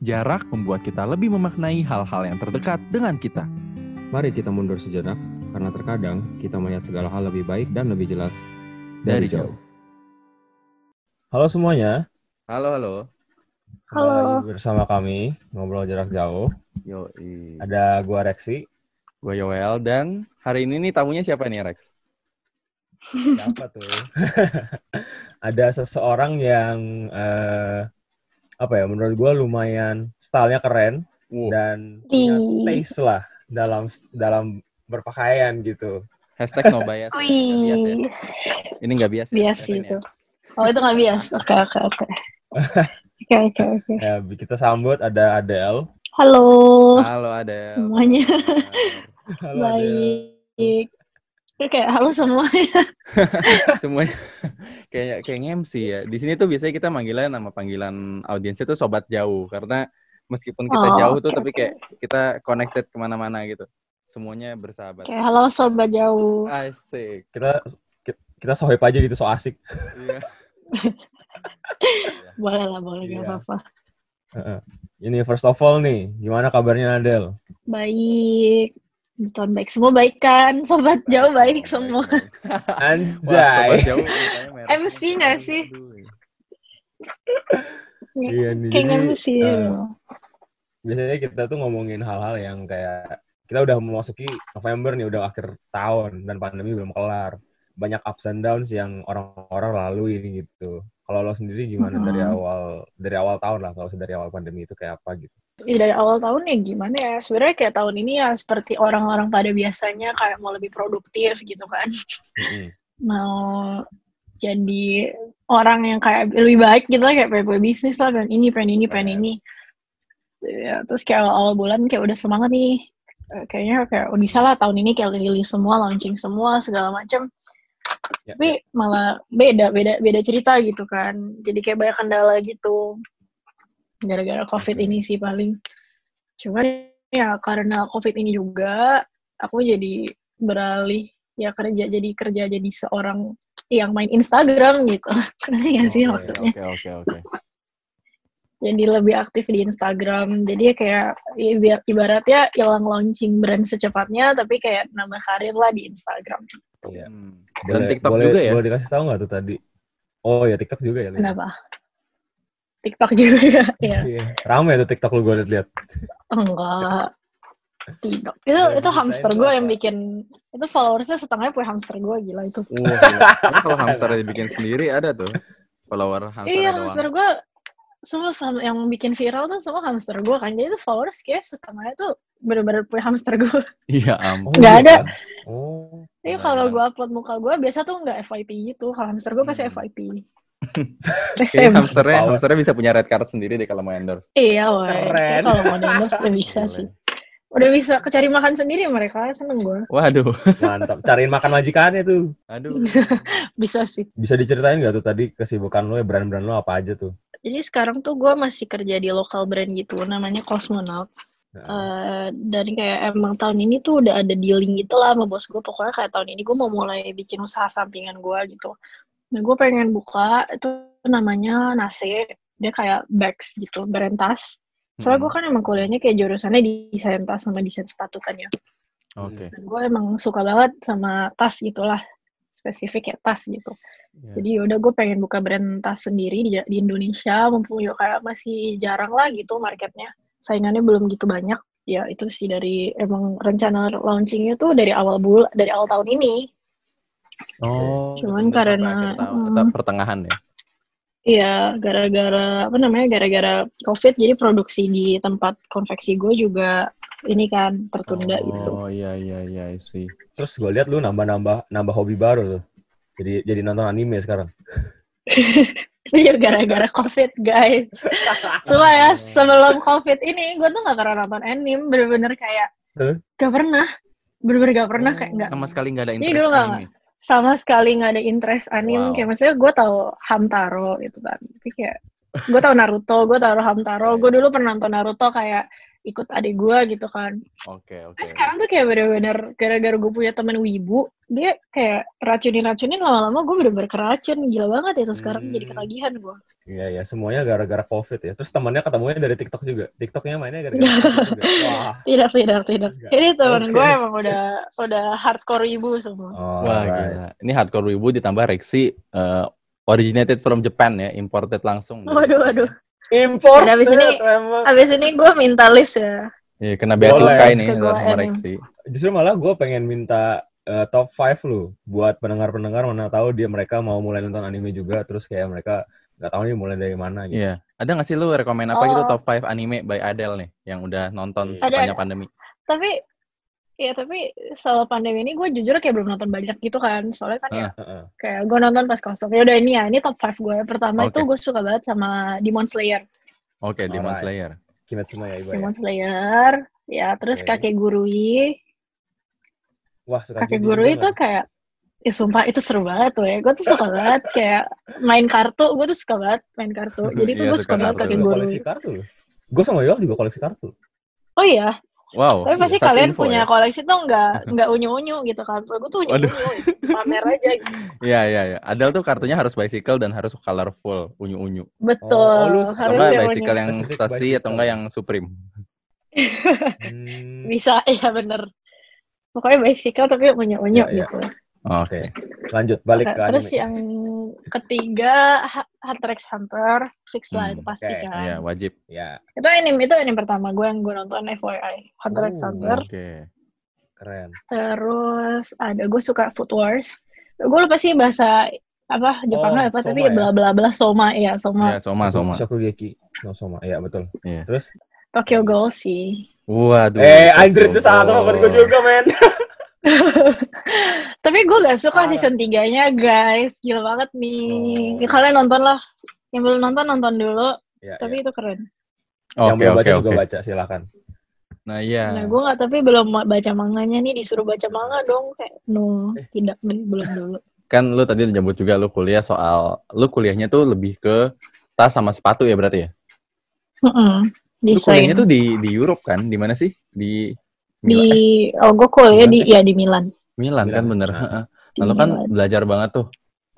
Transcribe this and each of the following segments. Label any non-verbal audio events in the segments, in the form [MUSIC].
Jarak membuat kita lebih memaknai hal-hal yang terdekat dengan kita. Mari kita mundur sejenak, karena terkadang kita melihat segala hal lebih baik dan lebih jelas Dari jauh. Halo semuanya, Halo, halo. Halo. kembali bersama kami ngobrol jarak jauh. Yo, Ada gua Rexi. gue Yoel dan hari ini nih tamunya siapa nih Rex? Siapa tuh? [LAUGHS] Ada seseorang yang eh, apa ya? Menurut gua lumayan stylenya keren Wow. dan punya taste lah dalam dalam berpakaian gitu. Hashtag no bias. Ya. Ini nggak bias. ya, bias Kevin itu. ya? Oh itu nggak bias. Oke oke oke. [LAUGHS] Oke oke oke. Ya, kita sambut ada Adele. Halo Halo ada. semuanya. Halo Adele. Baik. Oke, halo semuanya. [LAUGHS] Semuanya kayak kayak MC ya. Di sini tuh biasanya kita manggilnya nama panggilan audiensnya tuh sobat jauh karena meskipun kita Oh, jauh tuh oke, tapi kayak kita connected ke mana-mana gitu. Semuanya bersahabat. Oke, halo sobat jauh. Asik. Kita kita swipe aja gitu so asik. Iya. [LAUGHS] Boleh lah, boleh Iya. nggak apa-apa. Ini first of all nih, gimana kabarnya Adele? Baik. Tahun baik semua baik kan? [LAUGHS] Sobat jauh baik semua. Wah, sobat Anjay. jauh. MC nggak sih? Aduh. Iya nih. Kayak Jadi MC. eh, biasanya kita tuh ngomongin hal-hal yang kayak kita udah memasuki November nih, udah akhir tahun dan pandemi belum kelar. Banyak ups and downs yang orang-orang lalui ini gitu. Kalau lo sendiri gimana Mhm. dari awal dari awal tahun lah, kalau dari awal pandemi itu kayak apa gitu? Ya, dari awal tahun ya gimana ya? Sebenarnya kayak tahun ini ya seperti orang-orang pada biasanya kayak mau lebih produktif gitu kan. Mm-mm. mau jadi orang yang kayak lebih baik gitu lah kayak pengen bisnis lah pengen ini pengen ini pengen Keren. ini ya, terus kayak awal, awal bulan kayak udah semangat nih Eh, kayaknya kayak oh, bisa lah tahun ini kayak rilis semua launching semua segala macam Ya, tapi malah beda beda beda cerita gitu kan. Jadi kayak banyak kendala gitu. Gara-gara covid ini sih paling. Cuman ya karena covid ini juga aku jadi beralih ya kerja jadi kerja jadi seorang yang main Instagram gitu. [LAUGHS] Ngerti nggak sih maksudnya? Oke, oke, oke. Jadi lebih aktif di Instagram jadi ya kayak ya biar ibaratnya hilang launching brand secepatnya tapi kayak nambah karir lah di Instagram Iya. Hmm. Dan Boleh- TikTok boleh, juga ya? Boleh dikasih tahu nggak tuh tadi? Oh ya TikTok juga ya. Kenapa TikTok juga ya [LAUGHS] Iya. Rame tuh TikTok lu gue liat-liat. enggak tidak itu Boleh itu hamster gue yang bikin itu followersnya setengahnya punya hamster gue gila itu. Karena kalau hamster dibikin sendiri ada tuh follower hamster iya doang. hamster gue semua yang bikin viral tuh semua hamster gue kan jadi tuh followers kayak setengahnya tuh bener-bener punya hamster gue [LAUGHS] Iya ampun. Nggak iya ada. Oh. Iya Nah, kalau gue upload muka gue biasa tuh nggak FYP gitu. Kalau hamster gue pasti Hmm. FYP. [LAUGHS] Kayaknya SM. hamsternya, Power. hamsternya bisa punya red card sendiri deh kalau mau endorse. Iya, woy. Keren. Kayak Kalau mau endorse bisa sih. Udah bisa kecari makan sendiri mereka, seneng gue. Waduh, Mantap. Cariin makan majikannya tuh. aduh. [LAUGHS] Bisa sih. Bisa diceritain nggak tuh tadi kesibukan lo ya brand-brand lo apa aja tuh? Jadi sekarang tuh gue masih kerja di lokal brand gitu, namanya Cosmonauts. Nah, Eh, dan kayak emang tahun ini tuh udah ada dealing gitu lah sama bos gue. Pokoknya kayak tahun ini gue mau mulai bikin usaha sampingan gue gitu. Nah gue pengen buka itu namanya Nase. Dia kayak bags gitu, brand tas. Soalnya Hmm. gue kan emang kuliahnya kayak jurusannya desain tas sama desain sepatu kan ya. Oke. Dan gue emang suka banget sama tas gitulah. Spesifik ya tas gitu. Iya. Jadi yaudah gue pengen buka brand tas sendiri di, di Indonesia. Mumpung kayak masih jarang lah gitu marketnya. Saingannya belum gitu banyak. Ya itu sih dari emang rencana launchingnya tuh dari awal bul dari awal tahun ini. Oh. Cuman karena, tahun, mm. tetap pertengahan ya. Iya, gara-gara apa namanya? Gara-gara COVID jadi produksi di tempat konveksi gue juga ini kan tertunda gitu. Oh iya iya iya sih. Terus gue lihat lu nambah-nambah nambah hobi baru tuh. Jadi jadi nonton anime sekarang. Itu juga [LAUGHS] gara-gara COVID, guys. Semua ya, sebelum COVID ini, gue tuh gak pernah nonton anime. Bener-bener kayak, Huh? gak pernah. Bener-bener gak pernah, kayak gak. Sama sekali nggak ada Jadi interest dulu nggak- anime. Sama sekali gak ada interest anime. Wow. Kayak maksudnya gue tau Hamtaro gitu kan. Tapi kayak, gue tau Naruto, gue tau Hamtaro. Gue dulu pernah nonton Naruto kayak ikut adik gue gitu kan Oke, oke. Tapi sekarang tuh kayak bener-bener gara-gara gue punya temen wibu, dia kayak racunin-racunin lama-lama gue bener-bener keracun. Gila banget itu sekarang Hmm. jadi ketagihan gue. Iya ya, semuanya gara-gara COVID ya. Terus temannya ketemunya dari TikTok juga. TikToknya mainnya gara-gara COVID juga. [LAUGHS] Wah. Tidak, tidak, tidak. Enggak. Jadi temen Oke. gue emang udah udah hardcore wibu semua. Oh, Wah, right. gila. Ini hardcore wibu ditambah Rexy eh, originated from Japan ya, imported langsung. Waduh, waduh. Import. Udah, abis ini- [LAUGHS] memang. Abis ini gue minta list ya. Iya, kena bea cukai nih. Justru malah gue pengen minta eh, top 5 lu buat pendengar-pendengar mana tahu dia mereka mau mulai nonton anime juga terus kayak mereka nggak tahu nih mulai dari mana gitu. Iya. Ada nggak sih lu rekomen apa gitu Oh. top 5 anime by Adele nih yang udah nonton Ada, sepanjang ada. pandemi? Tapi, ya tapi selama pandemi ini gue jujur kayak belum nonton banyak gitu kan. Soalnya kan ya Ah. Heeh. kayak gue nonton pas kosong. Ya udah ini ya, ini top 5 gue. Pertama Oke. itu gue suka banget sama Demon Slayer. Oke, Demon Alright. Slayer. Kimetsu no Yaiba ya. Demon Slayer. Ya, terus Oke. kakek gurui. Wah, suka kakek judi guru juga itu kayak ya sumpah itu seru banget tuh ya gue tuh suka banget [LAUGHS] kayak main kartu gue tuh suka banget main kartu jadi tuh Iya, gue suka banget kakek Juga guru koleksi kartu loh. Gue sama Yoel juga koleksi kartu. oh iya Wow. tapi pasti kalian info punya ya. koleksi tuh nggak [LAUGHS] nggak unyu unyu gitu kan gue tuh unyu Waduh. unyu pamer aja gitu. [LAUGHS] Iya, iya, iya. Adele tuh kartunya harus bicycle dan harus colorful, unyu-unyu. betul Oh, lu Atau harus yang bicycle unyu yang stasi bicycle. atau enggak yang Supreme. Hmm, [LAUGHS] bisa iya bener pokoknya bicycle tapi unyu unyu Iya, iya. Oke. lanjut balik ke terus anime. yang ketiga Hunter x Hunter fix lah Hmm, itu pasti oke. kan Iya, wajib. Ya, itu anime itu anime pertama gue yang gue nonton FYI Hunter x Oh, Hunter Oke. keren. Terus ada gue suka Food Wars. Gue lupa sih bahasa apa Jepangnya Oh, apa tapi Soma ya bla bla bla Soma ya Soma Iya, Soma, Shoku- Soma. Shokugeki no Soma. Iya, betul. Iya. Terus Tokyo Ghoul sih. Waduh. eh anjir itu salah satu favorit gue juga, men. [LAUGHS] [LAUGHS] Tapi gue gak suka Parah. season 3-nya guys. Gila banget nih. Oh. Kalian nonton lah. Yang belum nonton nonton dulu. Ya, Tapi ya. itu keren. yang Oke, belum oke, baca juga oke. baca, silakan. Nah, iya. Nah gue gak tapi belum baca manganya nih disuruh baca manga dong kayak no Eh. tidak nih belum dulu. [LAUGHS] Kan lu tadi nyebut juga lu kuliah soal lu kuliahnya tuh lebih ke tas sama sepatu ya berarti ya? Mm-mm. Lu Desain. kuliahnya tuh di di Europe kan? Di mana sih? Di di Milan. oh gue kuliah Milan di sih. ya di Milan. Milan kan bener. Nah. Heeh. Di Nah, lu kan Milan. belajar banget tuh.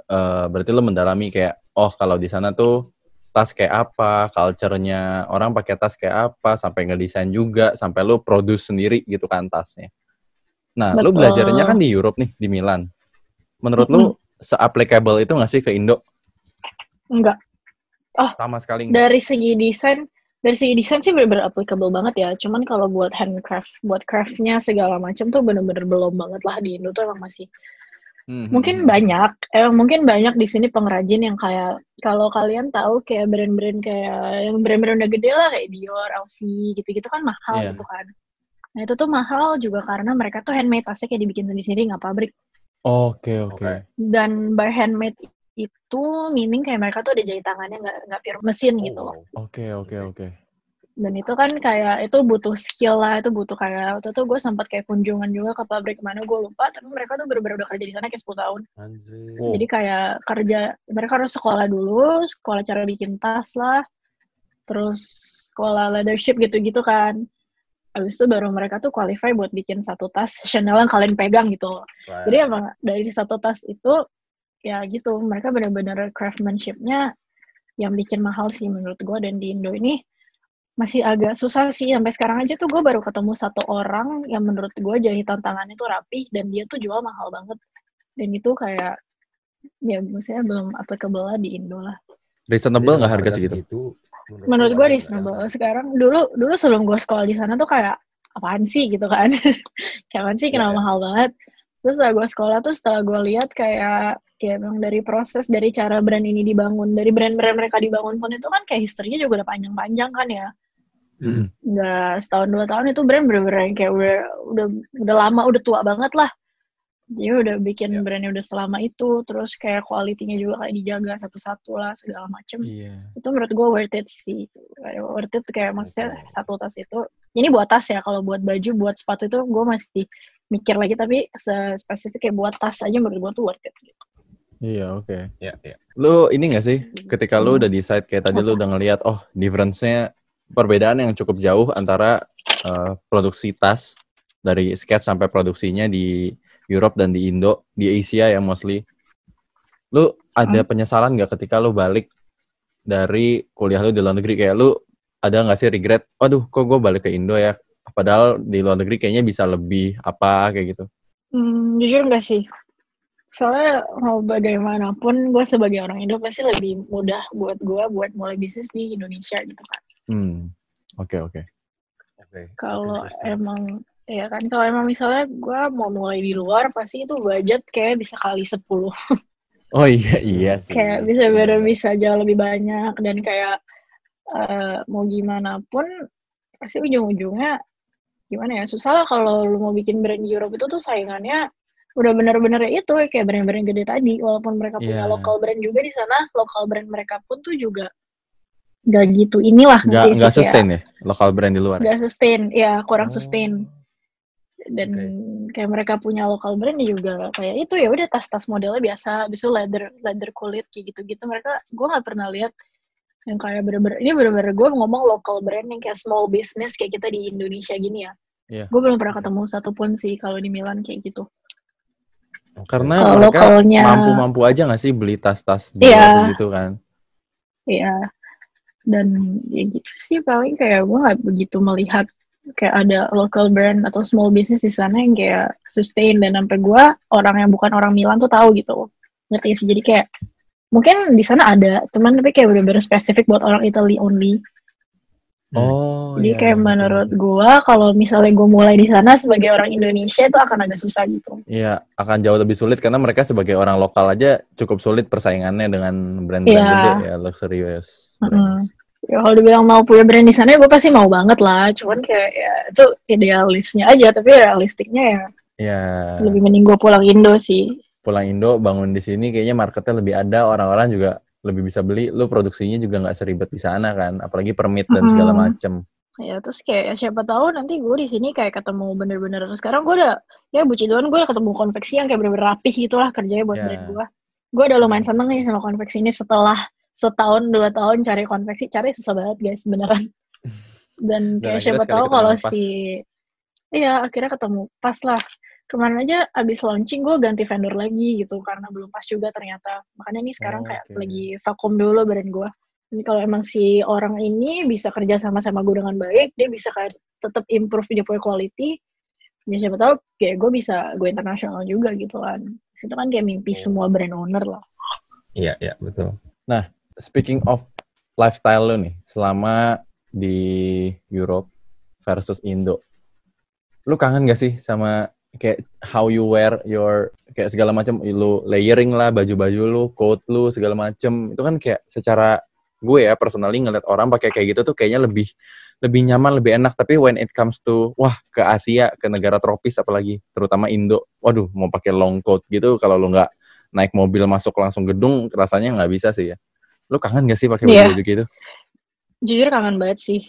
Eh berarti lu mendalami kayak oh kalau di sana tuh tas kayak apa, culture-nya orang pakai tas kayak apa, sampai ngedesain juga, sampai lu produce sendiri gitu kan tasnya. Nah, lu Betul. belajarnya kan di Europe nih, di Milan. Menurut lu se-applicable itu nggak sih ke Indo? Enggak. Sama sekali nggak? dari segi desain dari segi desain sih bener-bener applicable banget ya cuman kalau buat handcraft buat craftnya segala macam tuh bener-bener belum banget lah di Indo tuh emang masih Hmm, mungkin hmm, hmm. banyak eh, mungkin banyak di sini pengrajin yang kayak kalau kalian tahu kayak brand-brand kayak yang brand-brand udah gede lah kayak Dior, LV gitu-gitu kan mahal Iya. gitu kan nah itu tuh mahal juga karena mereka tuh handmade tasnya kayak dibikin sendiri-sendiri nggak pabrik Oke, oke. Oke. dan by handmade itu meaning kayak mereka tuh ada jahit tangannya nggak nggak pure mesin gitu loh Oh, Oke, oke, oke. dan itu kan kayak itu butuh skill lah itu butuh kayak waktu itu gue sempat kayak kunjungan juga ke pabrik mana gue lupa tapi mereka tuh bener-bener udah kerja di sana kayak 10 tahun Anjir. Oh. jadi kayak kerja mereka harus sekolah dulu sekolah cara bikin tas lah terus sekolah leadership gitu-gitu kan Habis itu baru mereka tuh qualify buat bikin satu tas Chanel yang kalian pegang gitu loh. Right. Jadi emang dari satu tas itu ya gitu. Mereka bener-bener craftsmanship-nya yang bikin mahal sih menurut gue dan di Indo ini masih agak susah sih. Sampai sekarang aja tuh gue baru ketemu satu orang yang menurut gue jahitan tangannya tuh rapih dan dia tuh jual mahal banget. Dan itu kayak ya maksudnya belum applicable lah di Indo lah. Reasonable nggak harga segitu? menurut gue wajar reasonable. lah. sekarang dulu dulu sebelum gue sekolah di sana tuh kayak apaan sih gitu kan. [LAUGHS] Kayak apaan sih kenapa iya. mahal banget? Terus setelah gue sekolah tuh setelah gue lihat kayak ya emang dari proses dari cara brand ini dibangun dari brand-brand mereka dibangun pun itu kan kayak historinya juga udah panjang-panjang kan ya Hmm. nggak setahun dua tahun itu brand bener-bener kayak udah udah udah lama udah tua banget lah jadi udah bikin Ya. brandnya udah selama itu terus kayak kualitinya juga kayak dijaga satu-satu lah segala macem Iya. itu menurut gue worth it sih worth it kayak maksudnya Betul. satu tas itu ini buat tas ya kalau buat baju buat sepatu itu gue masih mikir lagi tapi spesifik kayak buat tas aja menurut gue tuh worth it gitu. Iya, oke. Ya, ya. Lu ini gak sih, ketika lu udah decide kayak tadi lu udah ngeliat, oh difference-nya perbedaan yang cukup jauh antara uh, produksi tas dari sketch sampai produksinya di Europe dan di Indo, di Asia ya mostly. Lu ada hmm. penyesalan nggak ketika lu balik dari kuliah lu di luar negeri kayak lu ada nggak sih regret? Waduh, kok gue balik ke Indo ya? Padahal di luar negeri kayaknya bisa lebih apa kayak gitu. Hmm, jujur nggak sih. Soalnya mau bagaimanapun gue sebagai orang Indo pasti lebih mudah buat gue buat mulai bisnis di Indonesia gitu kan. Hmm, oke okay, oke. Okay. Okay. Kalau emang ya kan kalau emang misalnya gue mau mulai di luar pasti itu budget kayak bisa kali 10 [LAUGHS] oh iya iya [LAUGHS] sih kayak bisa bener bisa jauh lebih banyak dan kayak uh, mau gimana pun pasti ujung-ujungnya gimana ya susah lah kalau lu mau bikin brand di Europe itu tuh saingannya udah bener-bener itu kayak brand-brand gede tadi walaupun mereka punya yeah. local brand juga di sana local brand mereka pun tuh juga gak gitu inilah gak, gak sustain ya lokal brand di luar ya? gak sustain ya kurang oh. sustain dan okay. kayak mereka punya lokal brand juga kayak itu ya udah tas-tas modelnya biasa bisa leather leather kulit kayak gitu-gitu mereka gue nggak pernah lihat yang kayak bener-bener ini bener-bener gue ngomong lokal brand yang kayak small business kayak kita di Indonesia gini ya yeah. gue belum pernah ketemu satupun sih kalau di Milan kayak gitu karena kalo mereka mampu-mampu aja gak sih beli tas-tas yeah. gitu kan? Iya. Yeah. dan ya gitu sih paling kayak gue nggak begitu melihat kayak ada local brand atau small business di sana yang kayak sustain. Dan sampai gue orang yang bukan orang Milan tuh tahu gitu. Ngerti sih? Jadi kayak mungkin di sana ada teman tapi kayak bener-bener spesifik buat orang Italy only Oh, jadi iya, kayak iya, menurut gue kalau misalnya gue mulai di sana sebagai orang Indonesia itu akan agak susah gitu. Iya, akan jauh lebih sulit karena mereka sebagai orang lokal aja cukup sulit persaingannya dengan brand-brand yeah. gede ya luxurious. Mm -hmm ya kalau dibilang mau punya brand di sana gue pasti mau banget lah. Cuman kayak ya itu idealisnya aja tapi realistiknya ya ya lebih mending gue pulang Indo sih. Pulang Indo bangun di sini kayaknya marketnya lebih ada orang-orang juga lebih bisa beli. Lu produksinya juga nggak seribet di sana kan apalagi permit dan segala macem ya terus kayak ya siapa tahu nanti gue di sini kayak ketemu bener-bener sekarang gue udah ya buci doang gue udah ketemu konveksi yang kayak bener-bener rapih gitulah kerjanya buat yeah. brand gue. Gue udah lumayan seneng nih sama konveksi ini setelah setahun dua tahun cari konveksi. Cari susah banget guys beneran. [LAUGHS] Dan kayak nah, siapa tahu kalau si iya akhirnya ketemu pas lah. Kemarin aja abis launching gue ganti vendor lagi gitu karena belum pas juga ternyata. Makanya nih sekarang oh, kayak okay. lagi vakum dulu brand gue kalau emang si orang ini bisa kerja sama sama gue dengan baik dia bisa kayak tetap improve video punya quality ya siapa tahu kayak gue bisa gue internasional juga gitu kan. Itu kan kayak mimpi semua brand owner lah. Iya iya betul. Nah speaking of lifestyle lo nih selama di Europe versus Indo, lu kangen gak sih sama kayak how you wear your kayak segala macam lu layering lah baju-baju lu, coat lu segala macam itu kan kayak secara gue ya personally ngeliat orang pakai kayak gitu tuh kayaknya lebih lebih nyaman, lebih enak. Tapi when it comes to wah ke Asia, ke negara tropis apalagi, terutama Indo, waduh mau pakai long coat gitu kalau lu nggak naik mobil masuk langsung gedung rasanya nggak bisa sih ya. Lu kangen gak sih pakai yeah. baju gitu? Jujur kangen banget sih.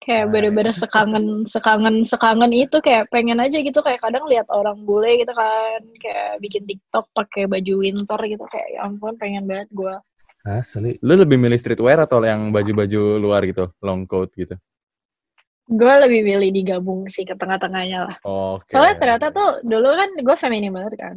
Kayak nah, bener-bener sekangen, sekangen, sekangen itu kayak pengen aja gitu kayak kadang lihat orang bule gitu kan kayak bikin TikTok pakai baju winter gitu kayak ya ampun pengen banget gue. Asli. Lu lebih milih streetwear atau yang baju-baju luar gitu, long coat gitu? Gue lebih milih digabung sih ke tengah-tengahnya lah. Okay. Soalnya ternyata tuh dulu kan gue feminim banget kan.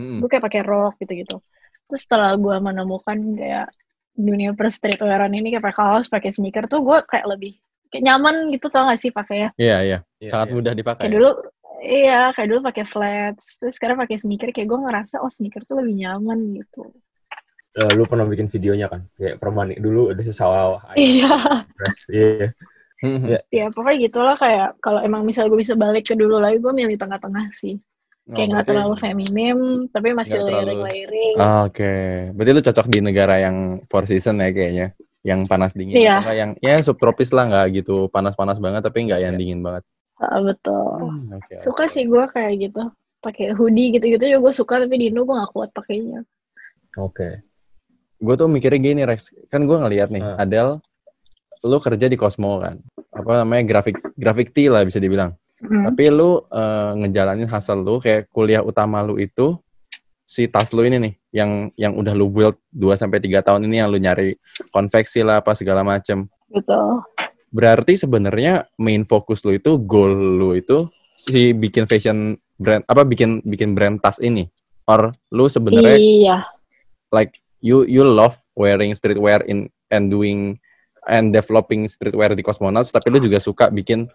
Hmm. Gue kayak pakai rok gitu-gitu. Terus setelah gue menemukan kayak dunia per streetwearan ini kayak pakai kaos, pakai sneaker tuh gue kayak lebih kayak nyaman gitu tau gak sih pakai ya? Iya iya, iya sangat iya. mudah dipakai. Kayak dulu iya kayak dulu pakai flats, terus sekarang pakai sneaker kayak gue ngerasa oh sneaker tuh lebih nyaman gitu. Uh, lu pernah bikin videonya kan? Kayak permani dulu ada sesawal. Iya. Iya. Iya. Ya pokoknya gitulah kayak kalau emang misal gue bisa balik ke dulu lagi gue milih tengah-tengah sih. Kayak nggak oh, terlalu feminim, tapi masih layering-layering. Oh, Oke, okay. berarti lu cocok di negara yang four season ya kayaknya, yang panas dingin, iya. yang ya subtropis lah nggak gitu panas-panas banget, tapi nggak yang iya. dingin banget. Uh, betul. Hmm, okay, suka okay. sih gue kayak gitu, pakai hoodie gitu-gitu juga gue suka, tapi di Indo gue nggak kuat pakainya. Oke. Okay. Gue tuh mikirnya gini Rex, kan gue ngeliat nih, uh. Adele, lu kerja di Cosmo kan, apa namanya grafik grafik T lah bisa dibilang. Hmm. Tapi lu uh, ngejalanin hasil lu kayak kuliah utama lu itu si tas lu ini nih yang yang udah lu build 2 sampai 3 tahun ini yang lu nyari konveksi lah apa segala macem. Betul. berarti sebenarnya main fokus lu itu goal lu itu si bikin fashion brand apa bikin bikin brand tas ini or lu sebenarnya Iya. like you you love wearing streetwear in and doing and developing streetwear di Cosmonauts tapi lu juga suka bikin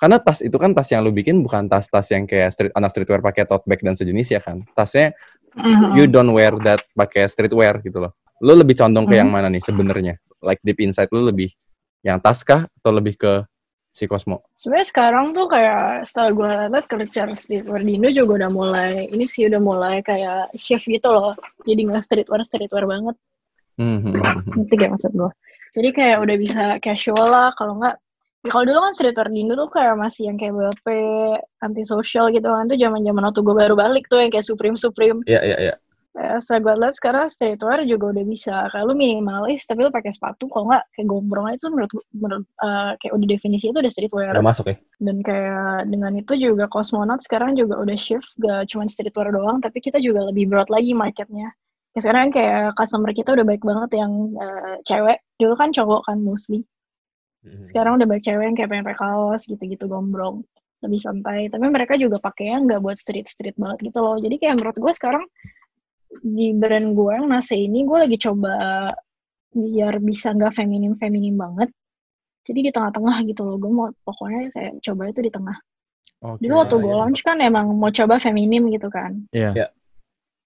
karena tas itu kan tas yang lu bikin bukan tas-tas yang kayak street anak streetwear pakai tote bag dan sejenis ya kan. Tasnya Mhm. you don't wear that pakai streetwear gitu loh. Lu lebih condong ke yang mana nih sebenarnya? Like deep inside lu lebih yang tas kah atau lebih ke si Cosmo Sebenarnya sekarang tuh kayak setelah gue liat culture streetwear di Indo juga udah mulai ini sih udah mulai kayak shift gitu loh. Jadi nggak streetwear streetwear banget. Hmm, hmm, hmm. Ngerti gak maksud gue? Jadi kayak udah bisa casual lah. Kalau nggak ya kalau dulu kan streetwear di Indo tuh kayak masih yang kayak BLP, anti social gitu kan. Itu zaman zaman waktu gue baru balik tuh yang kayak Supreme Supreme. Iya, iya, iya. Eh, setelah gue liat sekarang streetwear juga udah bisa. Kalau minimalis tapi lu pakai sepatu, kalau nggak kayak gombrong aja itu menurut, menurut eh, kayak udah definisi itu udah streetwear. Udah masuk ya? Dan kayak dengan itu juga Cosmonaut sekarang juga udah shift gak cuma streetwear doang, tapi kita juga lebih broad lagi marketnya. Ya sekarang kayak customer kita udah baik banget yang eh, cewek. Dulu kan cowok kan mostly. Mhm. Sekarang udah banyak cewek yang kayak pengen pakai kaos gitu-gitu gombrong. Lebih santai. Tapi mereka juga pakainya nggak buat street-street banget gitu loh. Jadi kayak menurut gue sekarang di brand gue yang Nase ini gue lagi coba biar bisa nggak feminim-feminim banget. Jadi di tengah-tengah gitu loh. Gue mau pokoknya kayak coba itu di tengah. Oke. Dulu waktu Ah, gue iya, launch kan emang mau coba feminim gitu kan. Iya. Iya.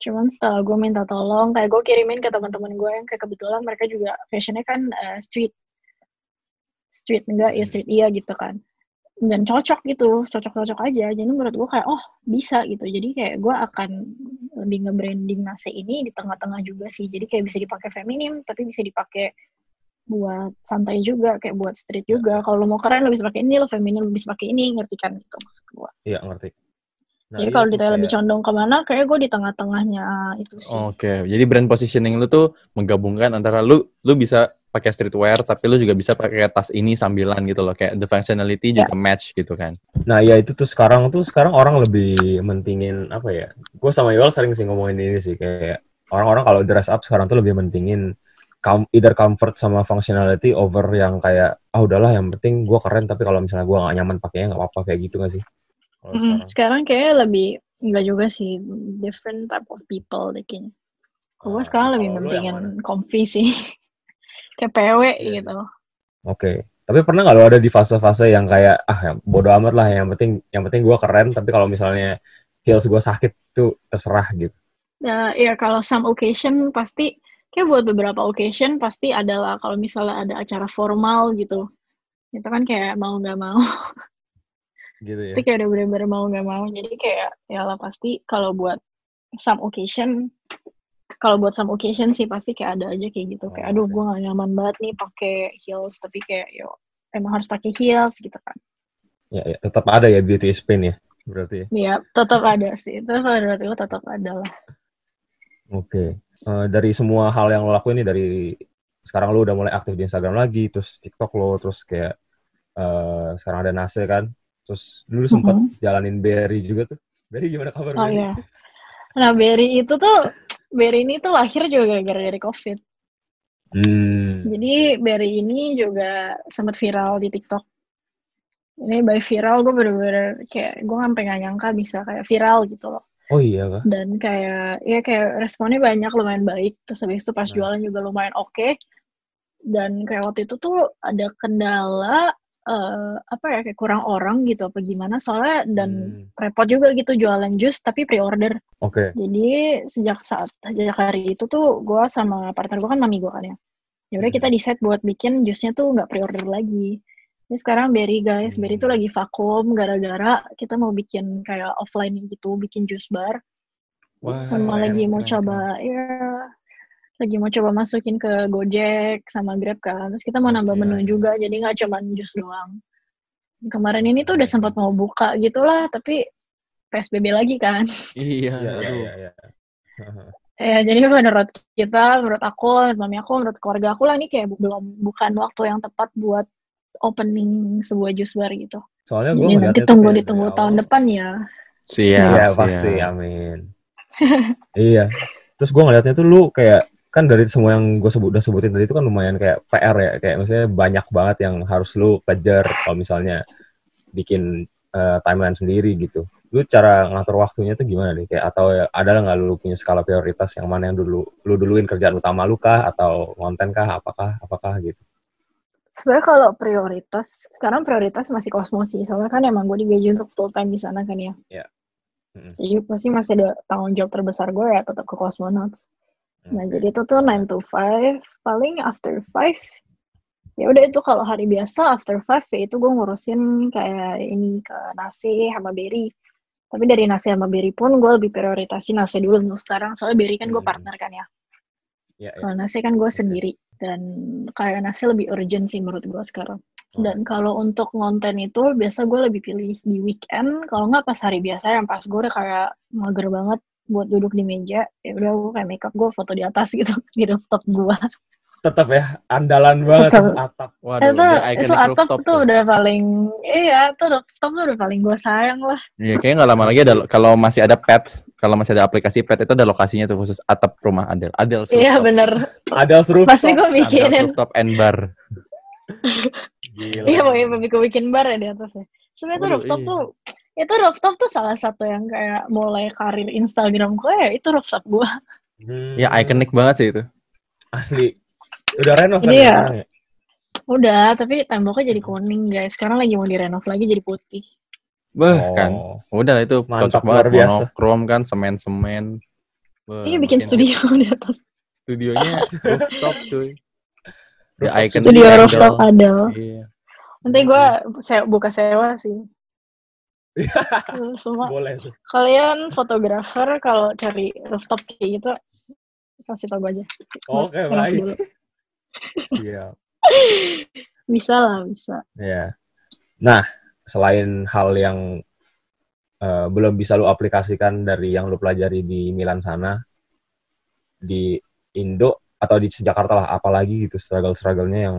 Cuman setelah gue minta tolong, kayak gue kirimin ke teman-teman gue yang kayak kebetulan mereka juga fashionnya kan eh, street. Street enggak, ya Hmm. street iya gitu kan. Dan cocok gitu, cocok-cocok aja. Jadi menurut gue kayak, oh bisa gitu. Jadi kayak gue akan lebih nge-branding Nase ini di tengah-tengah juga sih. Jadi kayak bisa dipakai feminim, tapi bisa dipakai buat santai juga, kayak buat street juga. Kalau lo mau keren, lo bisa pakai ini, lo feminim, lo bisa pakai ini, ngerti kan gitu maksud gue. Iya, ngerti. Nah, Jadi iya kalau ditanya lebih kayak- condong ke mana, kayak gue di tengah-tengahnya itu sih. Oke, jadi brand positioning lu tuh menggabungkan antara lu lu bisa pakai streetwear tapi lu juga bisa pakai tas ini sambilan gitu loh kayak the functionality Ya. juga match gitu kan. Nah, ya itu tuh sekarang tuh sekarang orang lebih mentingin apa ya? Gue sama Yoel sering sih ngomongin ini sih kayak orang-orang kalau dress up sekarang tuh lebih mentingin com- either comfort sama functionality over yang kayak ah udahlah yang penting gue keren tapi kalau misalnya gue gak nyaman pakainya nggak apa-apa kayak gitu gak sih? Mm, sekarang. sekarang kayaknya lebih enggak juga sih different type of people deh kayaknya. Gue Ah, sekarang lebih mentingin mana? comfy sih. [LAUGHS] kayak PW sih. gitu. Oke. Tapi pernah nggak lo ada di fase-fase yang kayak ah bodo amat lah yang penting yang penting gue keren tapi kalau misalnya heels gue sakit tuh terserah gitu. Ya, ya kalau some occasion pasti kayak buat beberapa occasion pasti adalah kalau misalnya ada acara formal gitu. Itu kan kayak mau nggak mau. Gitu ya. itu kayak udah bener-bener mau nggak mau jadi kayak ya lah pasti kalau buat some occasion kalau buat some occasion sih pasti kayak ada aja kayak gitu kayak aduh gue gak nyaman banget nih pakai heels tapi kayak yo emang harus pakai heels gitu kan Ya, ya, tetap ada ya beauty is pain ya berarti. ya. ya tetap ada sih itu berarti gue tetap ada lah Oke. Eh, dari semua hal yang lo lakuin nih dari sekarang lo udah mulai aktif di Instagram lagi, terus TikTok lo, terus kayak eh, sekarang ada Nase kan, terus dulu sempat Mhm. jalanin Berry juga tuh. Berry gimana kabar oh Berry? iya nah Berry itu tuh Berry ini tuh lahir juga gara-gara dari covid Hmm. jadi Berry ini juga sempat viral di TikTok ini by viral gue bener-bener kayak gue sampai gak nyangka bisa kayak viral gitu loh Oh iya kah? dan kayak ya kayak responnya banyak lumayan baik terus habis itu pas Nice. jualan juga lumayan oke dan kayak waktu itu tuh ada kendala eh, apa ya kayak kurang orang gitu apa gimana soalnya dan Hmm. repot juga gitu jualan jus tapi pre-order Oke. jadi sejak saat sejak hari itu tuh gue sama partner gue kan mami gue kan ya ya udah Hmm. kita decide buat bikin jusnya tuh nggak pre-order lagi ini sekarang Berry guys, Berry tuh Hmm. lagi vakum gara-gara kita mau bikin kayak offline gitu, bikin jus bar Wah, sama keren, lagi mau keren, coba ya lagi mau coba masukin ke Gojek sama Grab kan terus kita mau nambah menu juga jadi nggak cuma jus doang kemarin ini tuh udah sempat mau buka gitulah tapi PSBB lagi kan [LAUGHS] Iya, Iya, iya, aduh. iya, iya. ya jadi menurut kita menurut aku menurut mami aku menurut keluarga aku lah ini kayak belum bukan waktu yang tepat buat opening sebuah jus bar gitu Soalnya gue nanti tunggu ditunggu dari tahun awal- depan ya Siap, Iya siap. pasti, amin. [LAUGHS] iya. Terus gue ngeliatnya tuh lu kayak kan dari semua yang gue sebut udah sebutin tadi itu kan lumayan kayak PR ya kayak misalnya banyak banget yang harus lu kejar kalau misalnya bikin uh, timeline sendiri gitu. Lu cara ngatur waktunya tuh gimana nih? Kayak atau ya, ada nggak lu punya skala prioritas yang mana yang dulu lu duluin kerjaan utama lu kah? Atau konten kah? Apakah apakah gitu? Sebenarnya kalau prioritas sekarang prioritas masih kosmos sih. Soalnya kan emang gue digaji untuk full time di sana kan ya. Iya. Mm-hmm. jadi pasti masih ada tanggung jawab terbesar gue ya tetap ke kosmonauts Nah, jadi itu tuh 9 to 5, paling after 5, ya udah itu kalau hari biasa after 5 ya itu gue ngurusin kayak ini ke nasi sama Berry. Tapi dari nasi sama Berry pun gue lebih prioritasin nasi dulu untuk sekarang, soalnya Berry kan gue Hmm. partner kan ya. ya, ya. Kalau nasi kan gue sendiri, dan kayak nasi lebih urgent sih menurut gue sekarang. Oh. Dan kalau untuk konten itu biasa gue lebih pilih di weekend, kalau nggak pas hari biasa yang pas gue udah kayak mager banget buat duduk di meja, ya udah gue kayak makeup gue foto di atas gitu [LAUGHS] di rooftop gue. tetap ya andalan banget tuh atap Waduh, itu itu atap rooftop tuh udah paling iya tuh rooftop tuh udah paling gue sayang lah. Iya, kayaknya nggak lama lagi ada kalau masih ada pet, kalau masih ada aplikasi pet itu ada lokasinya tuh khusus atap rumah Adel. Adel Iya bener, ada seru pasti gue bikinin. rooftop and bar. Gila. Iya mau gue bikin bar ya di atasnya. Sebenarnya tuh rooftop iya. tuh itu rooftop tuh salah satu yang kayak mulai karir Instagram gue ya itu rooftop gue. Hmm, Ya iconic banget sih itu. asli udah renov kan Ini ya. ya? Udah, tapi temboknya jadi kuning guys. Sekarang lagi mau direnov lagi jadi putih. Beh, Oh. kan. Udah lah itu Mantap, cocok banget biasa. monokrom kan semen-semen. Beh, Ini bikin studio di atas. studionya [LAUGHS] rooftop cuy. The icon Studio rooftop ada. Iya. Nanti gue se- buka sewa sih. [LAUGHS] Semua boleh tuh. kalian fotografer kalau cari rooftop kayak gitu kasih tau gue aja. oke Renov baik. iya [LAUGHS] Bisa lah, bisa. ya nah selain hal yang eh, belum bisa lu aplikasikan dari yang lu pelajari di Milan sana di Indo atau di Jakarta lah apalagi gitu struggle-strugglenya yang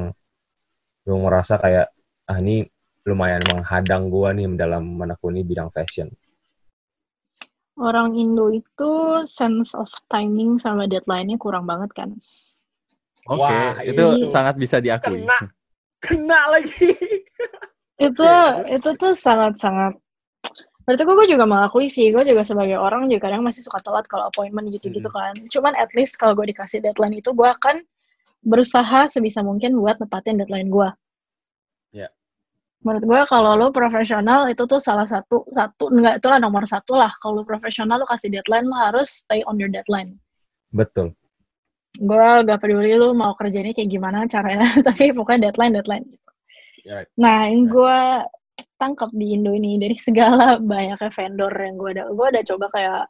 lu ngerasa kayak ah ini lumayan menghadang gua nih dalam menekuni bidang fashion Orang Indo itu sense of timing sama deadline-nya kurang banget kan. Oke, Wah, itu ini- sangat bisa diakui. Kena. kena lagi [LAUGHS] Itu itu tuh sangat-sangat Berarti gue, gue juga mengakui sih, gue juga sebagai orang juga kadang masih suka telat kalau appointment gitu-gitu kan. Cuman at least kalau gue dikasih deadline itu, gue akan berusaha sebisa mungkin buat nepatin deadline gue. Menurut gue kalau lo profesional itu tuh salah satu, satu, enggak, itulah nomor satu lah. Kalau profesional lo kasih deadline, lo harus stay on your deadline. betul Gue gak peduli lo mau kerjanya kayak gimana caranya, [LAUGHS] tapi pokoknya deadline, deadline. Ya, right. Nah, yang gue tangkap di Indo ini dari [LAUGHS] segala banyaknya vendor yang gue ada, gue udah coba kayak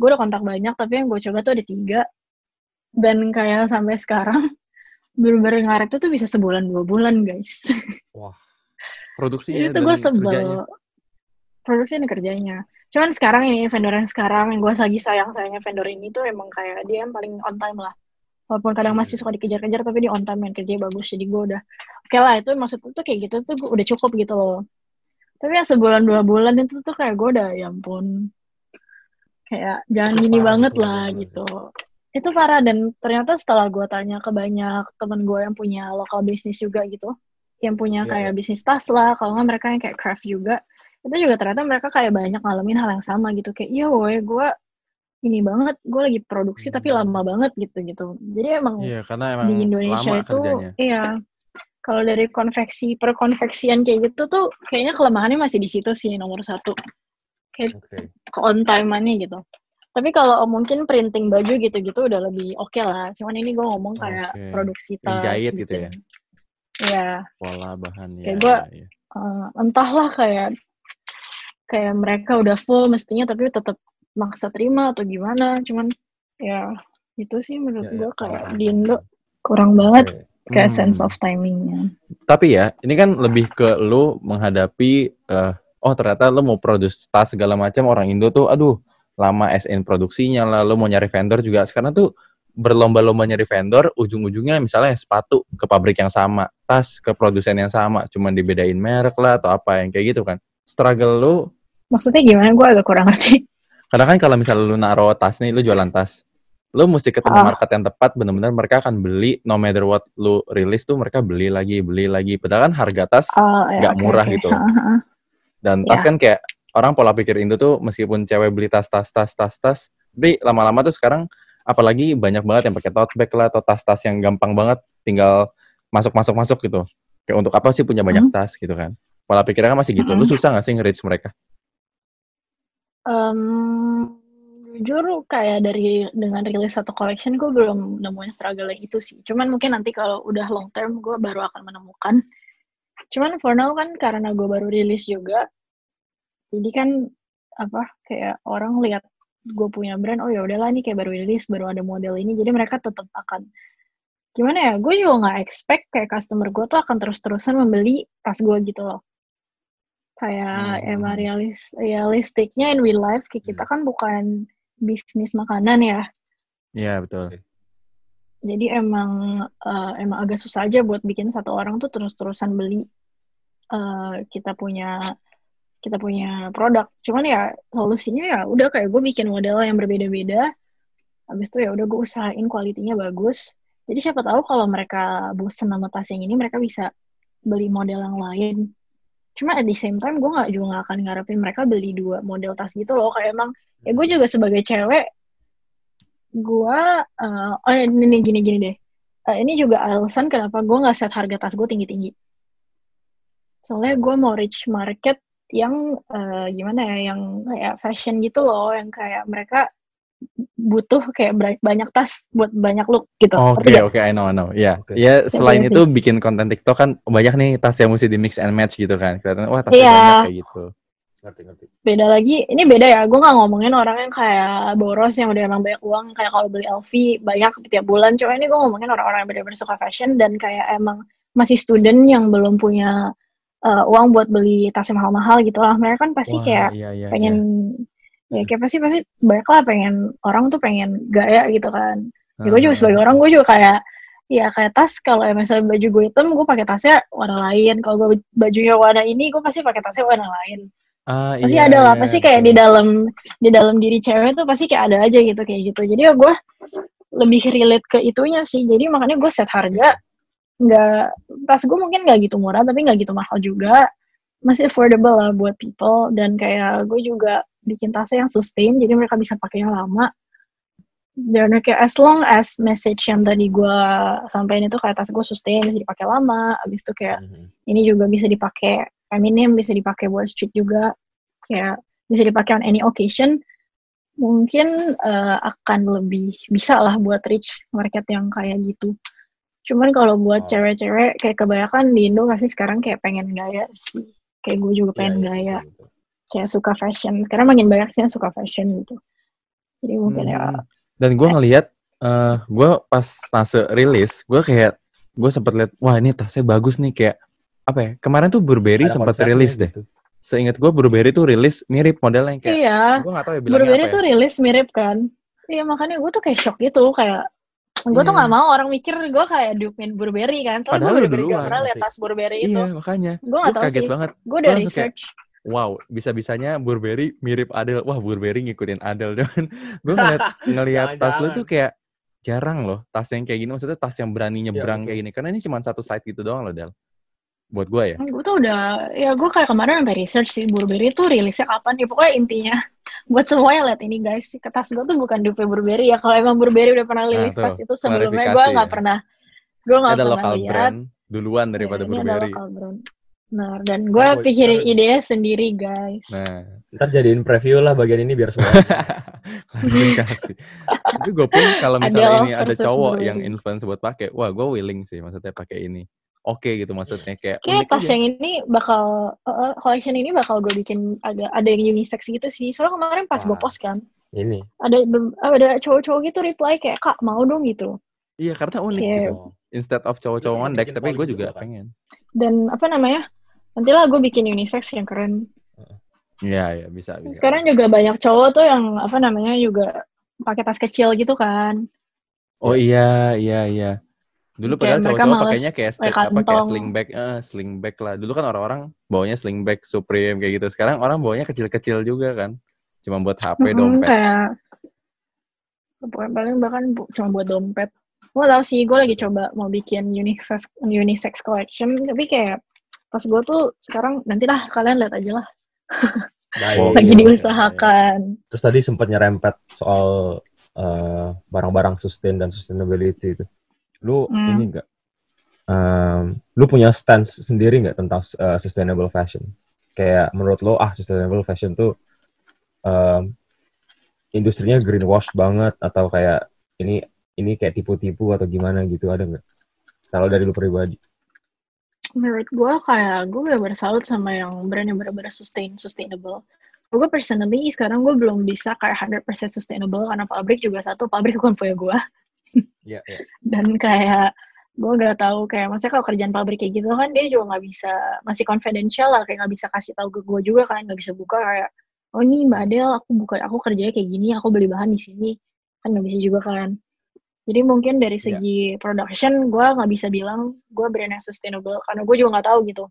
gue udah kontak banyak, tapi yang gue coba tuh ada tiga, dan kayak sampai sekarang [LAUGHS] bener-bener ngaretnya tuh bisa sebulan dua bulan guys. Produksinya itu dan gue kerjanya. sebel. Produksi dan kerjanya. Cuman sekarang ini vendor yang sekarang yang gue lagi sayang sayangnya vendor ini tuh emang kayak dia yang paling on time lah. Walaupun kadang masih suka dikejar-kejar tapi dia on time dan kerjanya bagus. Jadi gue udah oke lah itu maksudnya tuh kayak gitu tuh udah cukup gitu loh. Tapi yang sebulan dua bulan itu tuh kayak gue udah ya ampun. Kayak jangan gini parah banget lah sebenarnya. gitu. Itu parah dan ternyata setelah gue tanya ke banyak temen gue yang punya lokal bisnis juga gitu. Yang punya Iya, kayak bisnis tas lah, kalau nggak mereka yang kayak craft juga. Itu juga ternyata mereka kayak banyak ngalamin hal yang sama gitu. Kayak iya woy gue ini banget, gue lagi produksi tapi Hmm. lama banget gitu-gitu. Jadi emang Iya, karena emang di Indonesia lama itu kerjanya. iya kalau dari konveksi perkonveksian kayak gitu tuh kayaknya kelemahannya masih di situ sih nomor satu kayak ke on time-annya gitu tapi kalau mungkin printing baju gitu-gitu udah lebih oke lah cuman ini gue ngomong kayak Oke. produksi Yang tas jahit gitu ya? Iya, Pola bahan ya. Kayak gua- ya, ya. eh, entahlah kayak kayak mereka udah full mestinya tapi tetap maksa terima atau gimana cuman ya itu sih menurut Ya, ya, gue kayak paham. di Indo kurang banget kayak Hmm. sense of timingnya Tapi ya, ini kan lebih ke lu menghadapi eh, oh ternyata lu mau produce tas segala macam orang Indo tuh aduh lama SN produksinya lah, lu mau nyari vendor juga sekarang tuh berlomba-lomba nyari vendor, ujung-ujungnya misalnya sepatu ke pabrik yang sama, tas ke produsen yang sama, cuman dibedain merek lah atau apa yang kayak gitu kan. Struggle lu, maksudnya gimana gue agak kurang ngerti karena kan kalau misalnya lu naro tas nih, lu jualan tas, lu mesti ketemu Ah. market yang tepat benar-benar mereka akan beli no matter what lu rilis tuh mereka beli lagi beli lagi padahal kan harga tas Oh, ya, nggak oke, murah oke. gitu. Heeh. dan tas Ya. kan kayak orang pola pikir Indo tuh meskipun cewek beli tas tas tas tas tas tapi lama-lama tuh sekarang apalagi banyak banget yang pakai tote bag lah atau tas-tas yang gampang banget tinggal masuk masuk masuk gitu kayak untuk apa sih punya banyak Hmm. tas gitu kan pola pikirnya kan masih gitu lu Hmm. susah gak sih nge-reach mereka Em, jujur kayak dari dengan rilis satu collection gue belum nemuin struggle itu sih. Cuman mungkin nanti kalau udah long term gue baru akan menemukan. Cuman for now kan karena gue baru rilis juga, jadi kan apa kayak orang lihat gue punya brand, oh ya udahlah nih kayak baru rilis, baru ada model ini, jadi mereka tetap akan gimana ya? Gue juga nggak expect kayak customer gue tuh akan terus-terusan membeli tas gue gitu loh kayak Hmm. emang realis realistiknya in real life kayak kita kan bukan bisnis makanan ya iya betul jadi emang eh, emang agak susah aja buat bikin satu orang tuh terus-terusan beli eh, kita punya kita punya produk. Cuman ya solusinya ya udah kayak gue bikin model yang berbeda-beda. Habis itu ya udah gue usahain kualitinya bagus. Jadi siapa tahu kalau mereka bosen sama tas yang ini mereka bisa beli model yang lain. Cuma at the same time gue nggak juga nggak akan ngarepin mereka beli dua model tas gitu loh. Kayak emang ya gue juga sebagai cewek gue eh oh ya, ini gini gini deh. Eh, ini juga alasan kenapa gue nggak set harga tas gue tinggi tinggi soalnya gue mau reach market yang eh, gimana ya yang kayak fashion gitu loh yang kayak mereka butuh kayak banyak tas buat banyak look gitu oke nggak? oke I know I know ya Oke. ya selain iya itu bikin konten TikTok kan banyak nih tas yang mesti di mix and match gitu kan kelihatan wah tasnya Iya. banyak kayak gitu Ngerti, ngerti. beda lagi ini beda ya gue nggak ngomongin orang yang kayak boros yang udah emang banyak uang kayak kalau beli LV banyak tiap bulan cuma ini gue ngomongin orang-orang yang benar-benar suka fashion dan kayak emang masih student yang belum punya uh, uang buat beli tas yang mahal-mahal gitu lah. Mereka kan pasti Wah, kayak iya, iya, pengen iya. ya kayak pasti pasti banyak lah pengen orang tuh pengen gaya gitu kan. Ya gue juga Ah. sebagai orang gue juga kayak ya kayak tas kalau misalnya baju gue hitam gue pakai tasnya warna lain. Kalau gue bajunya warna ini gue pasti pakai tasnya warna lain. Ah, pasti iya, ada lah iya, pasti kayak di betul. dalam di dalam diri cewek tuh pasti kayak ada aja gitu kayak gitu. Jadi ya gue lebih relate ke itunya sih. Jadi makanya gue set harga nggak tas gue mungkin nggak gitu murah tapi nggak gitu mahal juga. Masih affordable lah buat people dan kayak gue juga bikin tasnya yang sustain jadi mereka bisa pakai yang lama. Dan kayak as long as message yang tadi gue sampaikan itu kayak tas gue sustain bisa dipakai lama abis itu kayak Mhm. ini juga bisa dipakai feminim bisa dipakai buat street juga. Kayak bisa dipakai on any occasion. Mungkin eh, akan lebih bisa lah buat reach market yang kayak gitu cuman kalau buat Oh. cewek-cewek kayak kebanyakan di Indo pasti sekarang kayak pengen gaya sih kayak gue juga pengen Iya, iya, gaya betul, betul. kayak suka fashion sekarang makin banyak sih yang suka fashion gitu jadi mungkin ya Hmm. Dan gue ngelihat, eh gue pas nase rilis, gue kayak gue sempet lihat, wah ini tasnya bagus nih kayak apa ya? Kemarin tuh Burberry Ada sempat rilis deh. gitu. Seingat gue Burberry tuh rilis mirip modelnya kayak, iya gue gak tahu ya Burberry apa tuh ya. rilis mirip kan iya makanya gue tuh kayak shock gitu kayak gue tuh Iya. nggak mau orang mikir gue kayak dupin Burberry kan soalnya gue bener-bener gak pernah lihat ngerti. tas Burberry itu Iya makanya, gue nggak tahu kaget sih banget. gue udah langsung kayak, research Wow, bisa-bisanya Burberry mirip Adele. Wah, Burberry ngikutin Adele. [LAUGHS] Cuman gue ngeliat, [LAUGHS] ngeliat tas lu tuh kayak jarang loh tas yang kayak gini. Maksudnya tas yang berani nyebrang betul. kayak gini. Karena ini cuma satu side gitu doang loh, Del. Buat gue ya. gue tuh udah ya gue kayak kemarin sampai research sih Burberry tuh rilisnya kapan ya pokoknya intinya [LAUGHS] buat semuanya lihat ini guys tas gue tuh bukan dupe Burberry ya kalau emang Burberry udah pernah Nah, rilis tuh, tas itu sebelumnya gue nggak ya. pernah gue nggak Ada pernah lokal lihat brand duluan Ya, daripada ini ada Burberry. lokal brand Nah, dan gue Oh, pikirin idenya sendiri, guys. Nah, Ntar jadiin preview lah bagian ini biar semua. [LAUGHS] klarifikasi. Tapi gue pun kalau misalnya ini ada cowok yang influence buat pakai, wah gue willing sih maksudnya pakai ini. Oke gitu maksudnya kayak Kayak unik tas aja. yang ini bakal, uh, collection ini bakal gue bikin agak ada yang unisex gitu sih. Soalnya kemarin pas gue post kan, ini. ada ada cowok-cowok gitu reply kayak, kak mau dong gitu. Iya karena unik Iya. gitu. Instead of cowok-cowok ngondek, dibikin tapi gue juga kan? pengen. Dan apa namanya, nantilah gue bikin unisex yang keren. Iya iya bisa bisa. Sekarang juga banyak cowok tuh yang apa namanya juga pakai tas kecil gitu kan. Oh iya iya iya. Dulu Kayak padahal mereka cowok-cowok pakainya kayak pakai sta- apa kayak sling bag, eh sling bag lah. Dulu kan orang-orang bawanya sling bag Supreme kayak gitu. Sekarang orang bawanya kecil-kecil juga kan. Cuma buat HP Mm-mm, dompet. kayak Pokoknya paling bahkan bu- cuma buat dompet. Gue tau sih, gue lagi coba mau bikin unisex, unisex collection, tapi kayak pas gue tuh sekarang nanti lah kalian lihat aja lah Baik. Oh, [LAUGHS] lagi iya, diusahakan. Terus tadi sempat nyerempet soal eh, barang-barang sustain dan sustainability itu. Lu Hmm. ini enggak? em, lu punya stance sendiri nggak tentang eh, sustainable fashion? Kayak menurut lo ah sustainable fashion tuh em, industrinya greenwash banget atau kayak ini ini kayak tipu-tipu atau gimana gitu ada nggak? Kalau dari lu pribadi? Menurut gue kayak gue bener-bener salut sama yang brand yang bener-bener sustain, sustainable. Gue personally sekarang gue belum bisa kayak 100% sustainable karena pabrik juga satu, pabrik bukan punya gue. Iya, iya. dan kayak gue nggak tahu kayak maksudnya kalau kerjaan pabrik kayak gitu kan dia juga nggak bisa masih confidential lah kayak nggak bisa kasih tahu ke gue juga kan nggak bisa buka kayak oh ini mbak Adele aku buka aku kerjanya kayak gini aku beli bahan di sini. Kan nggak bisa juga kan. Jadi mungkin dari Iya. segi production gue nggak bisa bilang gue brand yang sustainable karena gue juga nggak tahu gitu.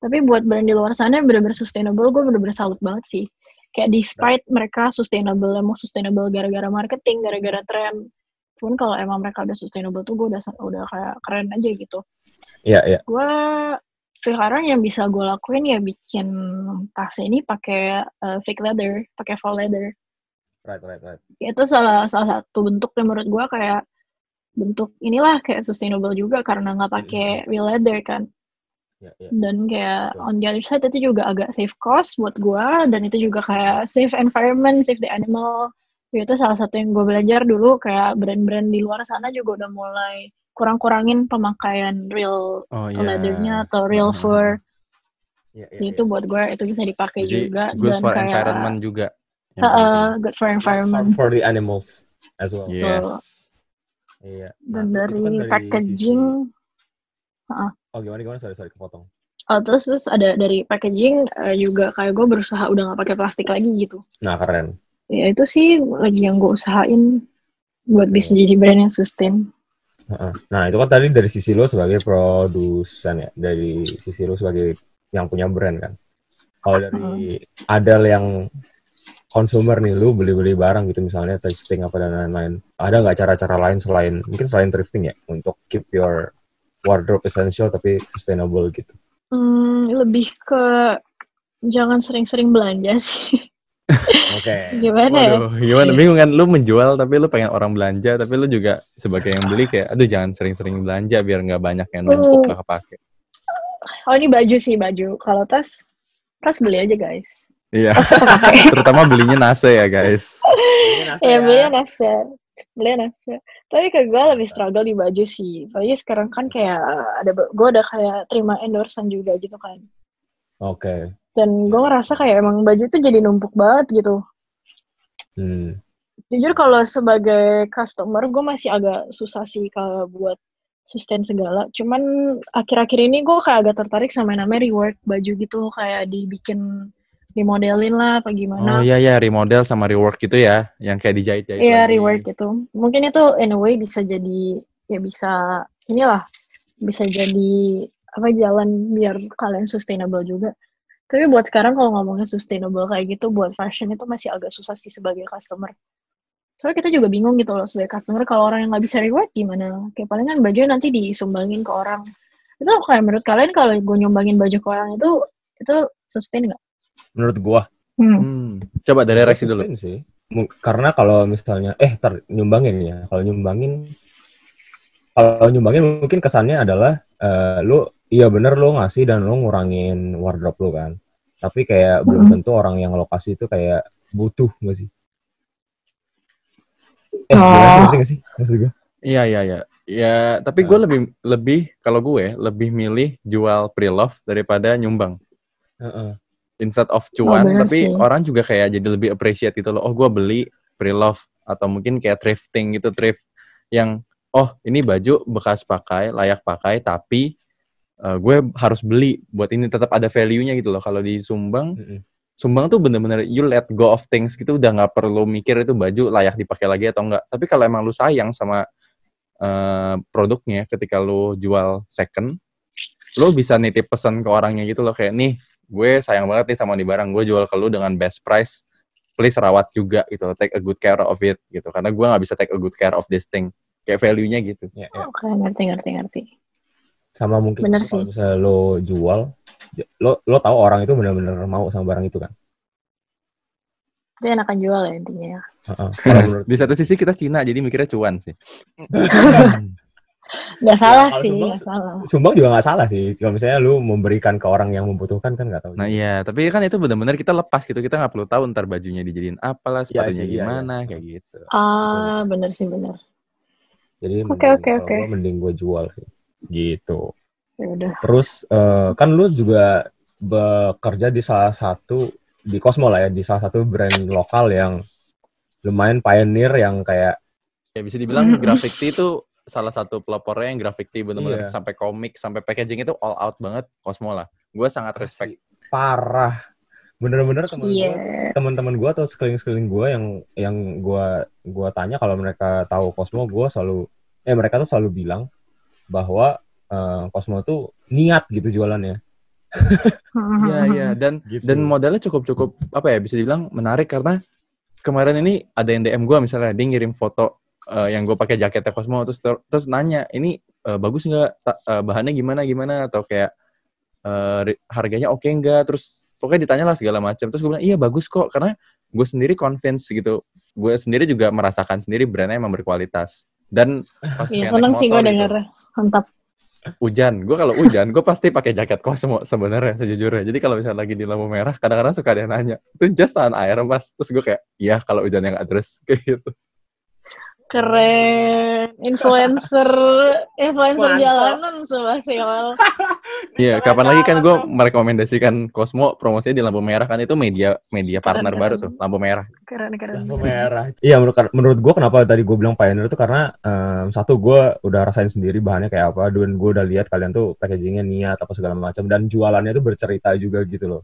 Tapi buat brand di luar sana yang bener-bener sustainable gue bener-bener salut banget sih. Kayak despite mereka sustainable emang sustainable gara-gara marketing gara-gara tren pun kalau emang mereka udah sustainable tuh gue udah udah kayak keren aja gitu Iya, iya. gue sekarang yang bisa gue lakuin ya bikin tas ini pakai uh, fake leather pakai faux leather Right, right, right. itu salah salah satu bentuk yang menurut gue kayak bentuk inilah kayak sustainable juga karena nggak pakai real leather kan Iya, iya. dan kayak Betul. on the other side itu juga agak save cost buat gue dan itu juga kayak save environment save the animal Ya, itu salah satu yang gue belajar dulu kayak brand-brand di luar sana juga udah mulai kurang-kurangin pemakaian real Oh iya. leathernya atau real Hmm. fur Iya, iya, itu buat gue itu bisa dipakai Jadi juga good dan for kayak environment juga. uh, good for iya. environment For the animals as well. Yes. Iya. dan Nah, dari, kan packaging sisi- Oh gimana gimana sorry sorry kepotong. oh, terus terus ada dari packaging eh, juga kayak gue berusaha udah nggak pakai plastik lagi gitu Nah keren. Ya itu sih lagi yang gue usahain buat bisa jadi brand yang sustain. Nah itu kan tadi dari sisi lo sebagai produsen ya, dari sisi lo sebagai yang punya brand kan. Kalau dari Adel yang consumer nih, lu beli-beli barang gitu misalnya thrifting apa dan lain-lain. Ada nggak cara-cara lain selain mungkin selain thrifting ya untuk keep your wardrobe essential tapi sustainable gitu. Hmm, lebih ke jangan sering-sering belanja sih. [LAUGHS] Oke. Gimana ya? Waduh, gimana? Bingung kan? Lu menjual tapi lu pengen orang belanja, tapi lu juga sebagai yang beli kayak, aduh jangan sering-sering belanja biar nggak banyak yang numpuk gak kepake. Oh ini baju sih baju. Kalau tas, tas beli aja guys. Iya. [LAUGHS] Terutama belinya nase ya guys. Ya belinya nase, belinya nase. Tapi ke gue lebih struggle di baju sih. Apalagi sekarang kan kayak ada, gue udah kayak terima endorsean juga gitu kan. Oke. Dan gue ngerasa kayak emang baju tuh jadi numpuk banget gitu. Hmm. Jujur kalau sebagai customer gue masih agak susah sih kalau buat sustain segala. Cuman akhir-akhir ini gue kayak agak tertarik sama yang namanya rework baju gitu kayak dibikin dimodelin lah apa Oh gimana. iya ya, remodel sama rework gitu ya, yang kayak dijahit-jahit Iya lagi. rework gitu. Mungkin itu in a way bisa jadi ya bisa inilah bisa jadi apa jalan biar kalian sustainable juga. Tapi buat sekarang kalau ngomongin sustainable kayak gitu buat fashion itu masih agak susah sih sebagai customer. Soalnya kita juga bingung gitu loh sebagai customer kalau orang yang nggak bisa reward gimana. Kayak palingan bajunya nanti disumbangin ke orang. Itu kayak menurut kalian kalau gue nyumbangin baju ke orang itu itu sustain nggak? Menurut gua Hmm. Hmm. Coba dari reaksi dulu. Sustain sih. Karena kalau misalnya eh tar nyumbangin ya. Kalau nyumbangin kalau nyumbangin mungkin kesannya adalah eh, lu iya bener lu ngasih dan lu ngurangin wardrobe lu kan. Tapi kayak belum Mm-mm. tentu orang yang lokasi itu kayak butuh gak sih? Eh, Oh. gimana sih? Ngerti gak sih? Maksud gue? Iya iya iya. Ya, tapi gue lebih lebih kalau gue lebih milih jual pre-love daripada nyumbang. Heeh. Instead of Oh, cuan, bener tapi sih. orang juga kayak jadi lebih appreciate gitu loh. Oh, gue beli pre-love atau mungkin kayak thrifting gitu thrift yang oh ini baju bekas pakai, layak pakai, tapi eh, gue harus beli buat ini tetap ada value-nya gitu loh. Kalau disumbang, Mm-mm. sumbang tuh bener-bener you let go of things gitu udah nggak perlu mikir itu baju layak dipakai lagi atau enggak. Tapi kalau emang lu sayang sama eh, produknya ketika lu jual second, lu bisa nitip pesan ke orangnya gitu loh kayak nih gue sayang banget nih sama nih barang gue jual ke lu dengan best price please rawat juga gitu take a good care of it gitu karena gue nggak bisa take a good care of this thing kayak value-nya gitu Ya, ya. Oke, ngerti, ngerti, ngerti. Sama mungkin Bener kalau sih. misalnya lo jual, lo lo tahu orang itu benar-benar mau sama barang itu kan. Itu enakan jual ya intinya ya. [LAUGHS] Menurut di satu sisi kita Cina jadi mikirnya cuan sih [LAUGHS] Nggak salah kalau sih, Sumbang- nggak salah. Sumbang juga nggak salah sih. Kalau misalnya lu memberikan ke orang yang membutuhkan kan nggak tahu. nah iya tapi kan itu benar-benar kita lepas gitu kita nggak perlu tahu ntar bajunya dijadiin apalah Iya sepatunya sih, iya, gimana kayak gitu Ah, bener sih, bener. Jadi Oke, oke, oke. mending gue jual sih. Gitu. Ya udah. Terus eh, kan lu juga bekerja di salah satu di Cosmo lah ya, di salah satu brand lokal yang lumayan pioneer yang kayak ya bisa dibilang Mm. Graffiti itu salah satu pelopornya yang Graffiti bener-bener Iya. sampai komik sampai packaging itu all out banget Cosmo lah gue sangat respect parah. Bener-bener temen Iya. gua teman-teman gue atau sekeliling-sekeliling gue yang yang gue gua tanya kalau mereka tahu Cosmo gue selalu eh mereka tuh selalu bilang bahwa eh, Cosmo tuh niat gitu jualannya. [LAUGHS] Iya iya. Dan gitu. dan modalnya cukup cukup apa ya bisa dibilang menarik karena kemarin ini ada yang DM gue misalnya dia ngirim foto eh, yang gue pakai jaketnya Cosmo terus terus nanya ini eh, bagus nggak? Eh, bahannya gimana gimana? Atau kayak eh, ri- harganya oke nggak? Terus pokoknya ditanya lah segala macam. Terus gue bilang iya bagus kok. Karena gue sendiri convince gitu. Gue sendiri juga merasakan sendiri brandnya emang berkualitas dan pas kayak seneng sih gue gitu, denger. Mantap. hujan. Gue kalau hujan gue pasti pakai jaket Cosmo sebenarnya sejujurnya. Jadi kalau misalnya lagi di lampu merah kadang-kadang suka ada yang nanya itu just tahan air mas? Terus gue kayak iya kalau hujan yang nggak terus. [LAUGHS] Kayak gitu Keren. Influencer, [LAUGHS] influencer Mantap. jalanan Sobat Siol. [LAUGHS] iya kapan lagi kan gue merekomendasikan Cosmo promosinya di lampu merah kan itu media media Keren, partner keren. baru tuh lampu merah Keren, keren. Lampu merah. Iya menurut menurut gue kenapa tadi gue bilang pioneer itu karena em, satu gue udah rasain sendiri bahannya kayak apa dan gue udah lihat kalian tuh packagingnya niat apa segala macam dan jualannya tuh bercerita juga gitu loh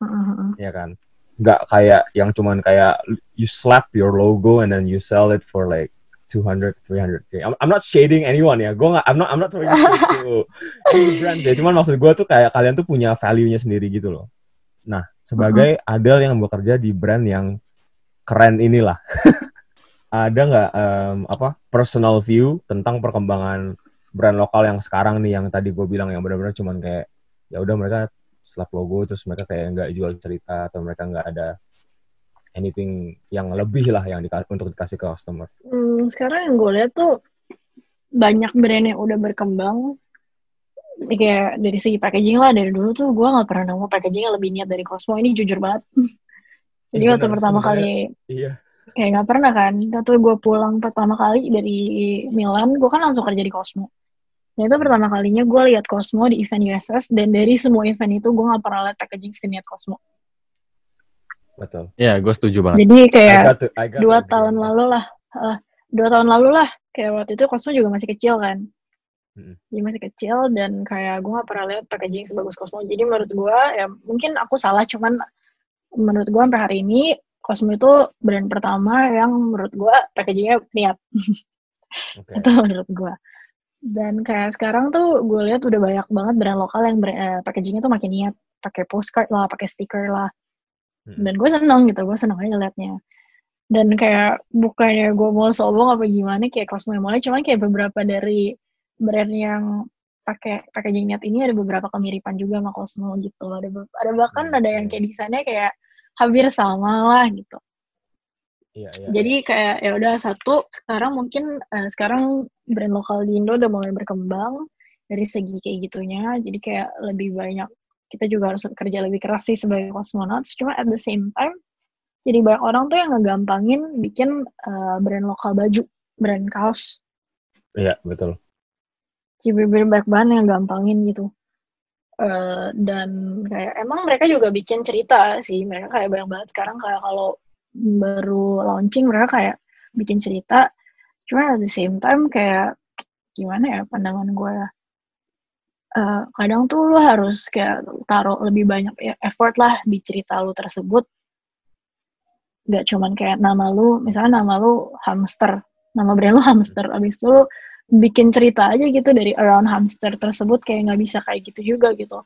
Heeh, ya kan nggak kayak yang cuman kayak you slap your logo and then you sell it for like 200 300 k. I'm, I'm not shading anyone ya. Gue nggak I'm not I'm not shade to [LAUGHS] any brands ya cuman maksud gue tuh kayak kalian tuh punya value-nya sendiri gitu loh. Nah sebagai Adel yang bekerja di brand yang keren inilah [LAUGHS] ada nggak em, apa personal view tentang perkembangan brand lokal yang sekarang nih yang tadi gue bilang yang benar-benar cuman kayak ya udah mereka slap logo terus mereka kayak nggak jual cerita atau mereka nggak ada anything yang lebih lah yang dika- untuk dikasih ke customer. Hmm, sekarang yang gue lihat tuh banyak brand yang udah berkembang. Kayak dari segi packaging lah dari dulu tuh gue nggak pernah nemu packaging yang lebih niat dari Cosmo ini jujur banget. [LAUGHS] Jadi Iya, waktu pertama kali Iya. kayak nggak pernah kan. Waktu gue pulang pertama kali dari Milan, gue kan langsung kerja di Cosmo. Nah itu pertama kalinya gue lihat Cosmo di event USS dan dari semua event itu gue nggak pernah lihat packaging seniat Cosmo. Betul. ya gue setuju banget Jadi I kayak got to- I got to dua agree tahun lalu lah eh, dua tahun lalu lah kayak waktu itu Cosmo juga masih kecil kan Mm. jadi masih kecil dan kayak gue gak pernah lihat packaging sebagus Cosmo jadi menurut gue ya mungkin aku salah cuman menurut gue sampai hari ini Cosmo itu brand pertama yang menurut gue packagingnya niat Oke. [LAUGHS] itu menurut gue dan kayak sekarang tuh gue lihat udah banyak banget brand lokal yang brand, eh, packagingnya tuh makin niat. Pakai postcard lah pakai stiker lah. Mm-mm. dan gue seneng gitu gue seneng aja liatnya dan kayak bukannya gue mau sombong apa gimana kayak Cosmo yang mulai cuman kayak beberapa dari brand yang pakai packaging niat ini ada beberapa kemiripan juga sama Cosmo gitu. Ada ada bahkan Hmm, ada yang oke. kayak desainnya kayak hampir sama lah gitu Iya, iya. jadi kayak ya udah satu sekarang mungkin eh, sekarang brand lokal di Indo udah mulai berkembang dari segi kayak gitunya. Jadi kayak lebih banyak kita juga harus kerja lebih keras sih sebagai cosmonauts cuma at the same time jadi banyak orang tuh yang ngegampangin bikin eh, brand lokal baju brand kaos. Iya, betul. jadi banyak banget yang gampangin gitu. Eh, dan kayak emang mereka juga bikin cerita sih. Mereka kayak banyak banget sekarang kayak kalau baru launching mereka kayak bikin cerita. Cuma at the same time kayak gimana ya pandangan gue ya? Eh, kadang tuh lu harus kayak taruh lebih banyak ya, effort lah di cerita lu tersebut. Gak cuman kayak nama lu misalnya nama lu hamster nama brand lu hamster. Abis itu lu bikin cerita aja gitu dari around hamster tersebut kayak nggak bisa kayak gitu juga gitu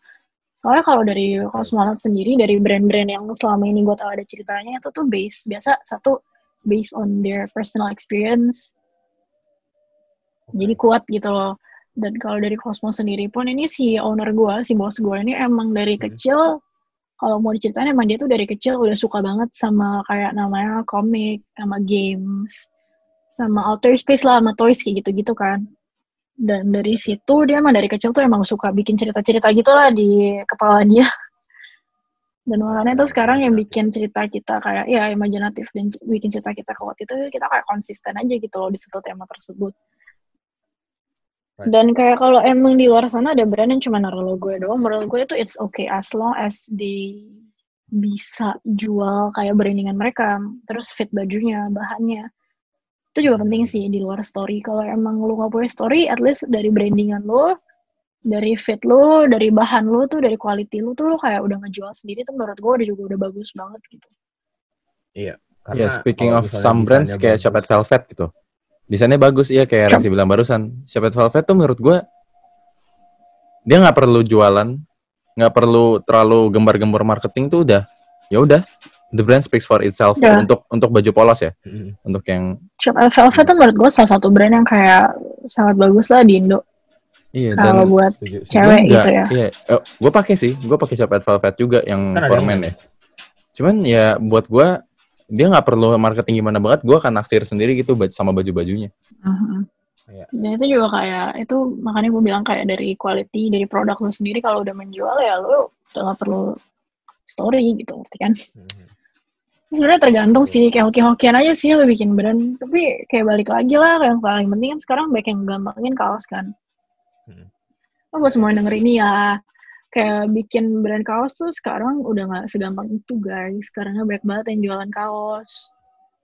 Soalnya kalau dari Cosmonaut sendiri, dari brand-brand yang selama ini gue tahu ada ceritanya, itu tuh base. Biasa satu, based on their personal experience. Jadi kuat gitu loh. Dan kalau dari Cosmo sendiri pun, ini si owner gue, si bos gue ini emang dari Hmm. kecil, kalau mau diceritain emang dia tuh dari kecil udah suka banget sama kayak namanya komik, sama games, sama outer space lah, sama toys kayak gitu-gitu kan. Dan dari situ dia emang dari kecil tuh emang suka bikin cerita-cerita gitu lah di kepala dia. [LAUGHS] Dan makanya tuh sekarang yang bikin cerita kita kayak ya imajinatif dan bikin cerita kita kuat itu kita kayak konsisten aja gitu loh di satu tema tersebut. Right. Dan kayak kalau emang di luar sana ada brand yang cuma naruh logo doang, menurut gue itu it's okay as long as they bisa jual kayak brandingan mereka, terus fit bajunya, bahannya. Itu juga penting sih di luar story. Kalau emang lu nggak punya story, at least dari brandingan lu, dari fit lu, dari bahan lu tuh, dari quality lu tuh lu kayak udah ngejual sendiri tuh menurut gue udah juga udah bagus banget gitu. Ya, Karena speaking kalau of some brands kayak bagus- Shopet Velvet gitu. Desainnya bagus, iya kayak Rexy bilang barusan. Shopet Velvet tuh menurut gue dia nggak perlu jualan, nggak perlu terlalu gembar-gembor marketing tuh udah. Ya udah, the brand speaks for itself Ya. untuk untuk baju polos ya, Mm-mm. untuk yang Shop Velvet tuh menurut gue salah satu brand yang kayak sangat bagus lah di Indo. iya Kalau dan buat Setuju, cewek gitu ya. Iya, gue pakai sih, gue pakai Shopet Velvet juga yang Kan for men ya. Cuman ya buat gue dia nggak perlu marketing gimana banget, gue akan naksir sendiri gitu sama baju-bajunya. Mhm. Iya. Dan itu juga kayak itu makanya gue bilang kayak dari quality dari produk lu sendiri kalau udah menjual ya lu udah gak perlu story gitu ngerti kan? Mhm. Sebenarnya tergantung sih kayak hoki-hokian aja sih lu bikin brand tapi kayak balik lagi lah yang paling penting kan sekarang banyak yang gampangin kaos kan. Hmm. Oh, buat semua yang denger ini ya kayak bikin brand kaos tuh sekarang udah nggak segampang itu guys. Sekarangnya banyak banget yang jualan kaos.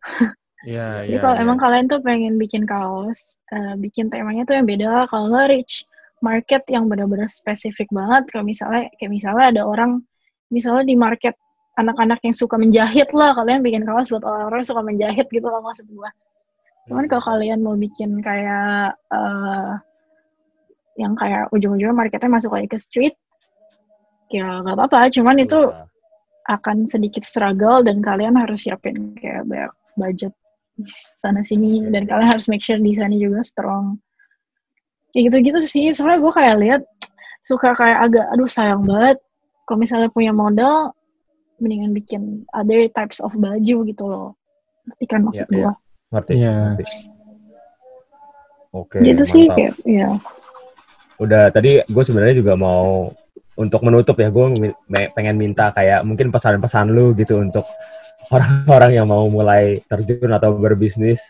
[LAUGHS] Iya, Jadi kalau emang kalian tuh pengen bikin kaos, eh, bikin temanya tuh yang beda. Kalau nggak reach market yang benar-benar spesifik banget. Kalau misalnya kayak misalnya ada orang, misalnya di market anak-anak yang suka menjahit lah, kalian bikin kaos buat orang-orang yang suka menjahit gitu lah maksud gua. Cuman kalau kalian mau bikin kayak eh, yang kayak ujung-ujungnya marketnya masuk lagi ke street, ya nggak apa-apa. Cuman itu Susah. akan sedikit struggle dan kalian harus siapin kayak banyak budget sana sini dan kalian harus make sure desainnya juga strong kayak gitu-gitu sih soalnya gue kayak lihat suka kayak agak aduh sayang banget kalau misalnya punya modal mendingan bikin other types of baju gitu loh ngerti kan maksud Iya, iya. gue Ngerti. Iya. ngerti. Oke, gitu sih kayak ya Udah tadi gue sebenarnya juga mau untuk menutup ya gue pengen minta kayak mungkin pesan-pesan lu gitu untuk orang-orang yang mau mulai terjun atau berbisnis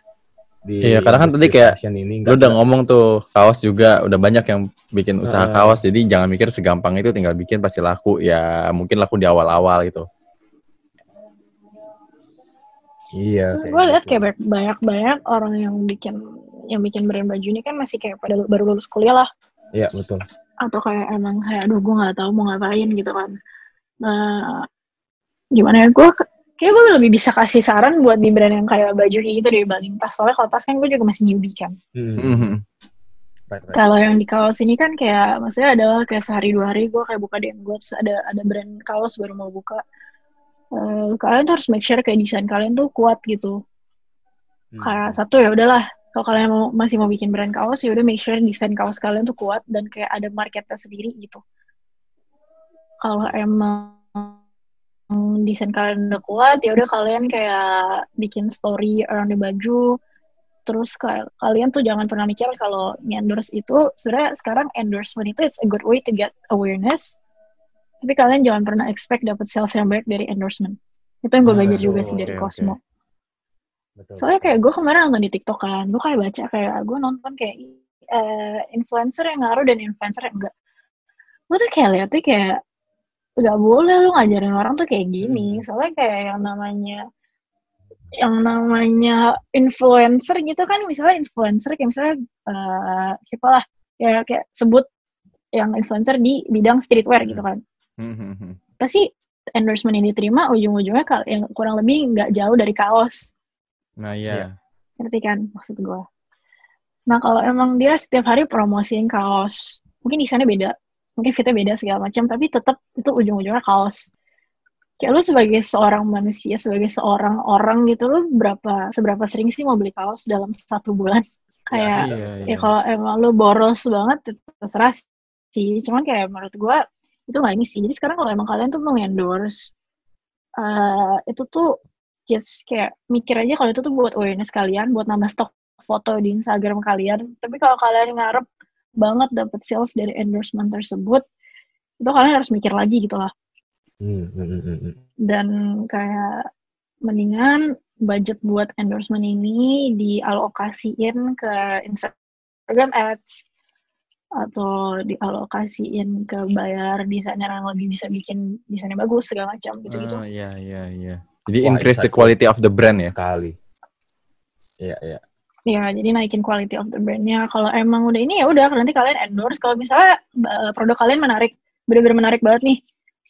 di Iya, karena kan tadi kayak ini Lu udah ngomong tuh kaos juga udah banyak yang bikin usaha kaos jadi jangan mikir segampang itu tinggal bikin pasti laku ya mungkin laku di awal-awal gitu. Iya gue lihat gitu. kayak banyak- banyak-banyak orang yang bikin yang bikin brand baju ini kan masih kayak pada baru lulus kuliah lah. Iya betul. Atau kayak emang kayak aduh gue nggak tahu mau ngapain gitu kan. Nah gimana ya gue kayak gue lebih bisa kasih saran buat di brand yang kayak baju kayak gitu dibanding tas. Soalnya kalau tas kan gue juga masih newbie kan. Hmm, Mhm. right, right. kalau yang di kaos ini kan kayak maksudnya adalah kayak sehari dua hari gue kayak buka DM gue terus ada ada brand kaos baru mau buka Eh, kalian tuh harus make sure kayak desain kalian tuh kuat gitu. Hmm. kayak satu ya udahlah. Kalau kalian mau masih mau bikin brand kaos ya udah make sure desain kaos kalian tuh kuat dan kayak ada marketnya sendiri gitu. Kalau emang desain kalian udah kuat ya udah kalian kayak bikin story around the baju. Terus kayak kalian tuh jangan pernah mikir kalau endorse itu. Sebenarnya sekarang endorsement itu it's a good way to get awareness tapi kalian jangan pernah expect dapat sales yang baik dari endorsement itu yang gue belajar juga sih dari Oke, Cosmo oke. Betul, Soalnya kayak gue kemarin nonton di TikTok kan, gue kayak baca kayak gue nonton kayak eh, influencer yang ngaruh dan influencer yang enggak. Gue tuh kayak liatnya kayak nggak boleh lu ngajarin orang tuh kayak gini. Hmm. Soalnya kayak yang namanya yang namanya influencer gitu kan misalnya influencer kayak misalnya eh siapa lah ya kayak sebut yang influencer di bidang streetwear gitu kan Mhm. pasti endorsement yang diterima ujung-ujungnya kal- yang kurang lebih nggak jauh dari kaos Nah Iya. iya. ngerti kan maksud gue nah kalau emang dia setiap hari promosiin kaos mungkin desainnya beda mungkin fitnya beda segala macam tapi tetap itu ujung-ujungnya kaos kayak lu sebagai seorang manusia sebagai seorang orang gitu lu berapa seberapa sering sih mau beli kaos dalam satu bulan [LAUGHS] kayak Iya, ya iya. kalau emang lu boros banget terserah sih cuman kayak menurut gua itu nggak ini sih. Jadi sekarang kalau emang kalian tuh mau endorse eh itu tuh just kayak mikir aja kalau itu tuh buat awareness kalian buat nambah stok foto di Instagram kalian. Tapi kalau kalian ngarep banget dapet sales dari endorsement tersebut itu kalian harus mikir lagi gitu lah. Hmm, hmm, hmm. dan kayak mendingan budget buat endorsement ini dialokasiin ke Instagram ads atau dialokasiin ke bayar desainer yang lebih bisa bikin desainnya bagus segala macam gitu-gitu. Ah, iya, iya, iya. Jadi Wah, increase the quality of the brand ya. Sekali. Iya, iya. Ya, jadi naikin quality of the brand-nya. Kalau emang udah ini ya udah nanti kalian endorse. Kalau misalnya uh, produk kalian menarik, bener-bener menarik banget nih,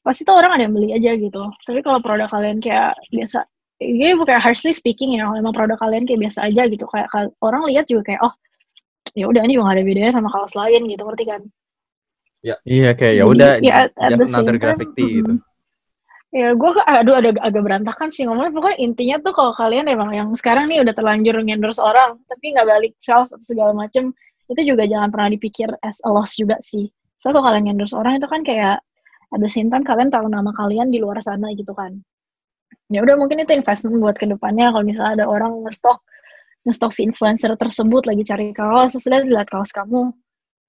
pasti tuh orang ada yang beli aja gitu. Tapi kalau produk kalian kayak biasa, ini bukan harshly speaking ya, kalau emang produk kalian kayak biasa aja gitu, kayak orang lihat juga kayak oh ya udah ini juga gak ada bedanya sama kaos lain gitu, ngerti kan? Iya, kayak ya udah ya, at- at just another graphic tee gitu. mm, Ya, gue aduh ada agak berantakan sih ngomongnya. Pokoknya intinya tuh kalau kalian emang yang sekarang nih udah terlanjur endorse orang, tapi nggak balik sales atau segala macem, itu juga jangan pernah dipikir as a loss juga sih. Soalnya kalau kalian endorse orang itu kan kayak same time kalian tahu nama kalian di luar sana gitu kan. Ya udah mungkin itu investment buat ke depannya kalau misalnya ada orang ngestok ngestok si influencer tersebut lagi cari kaos, terus lihat lihat kaos kamu,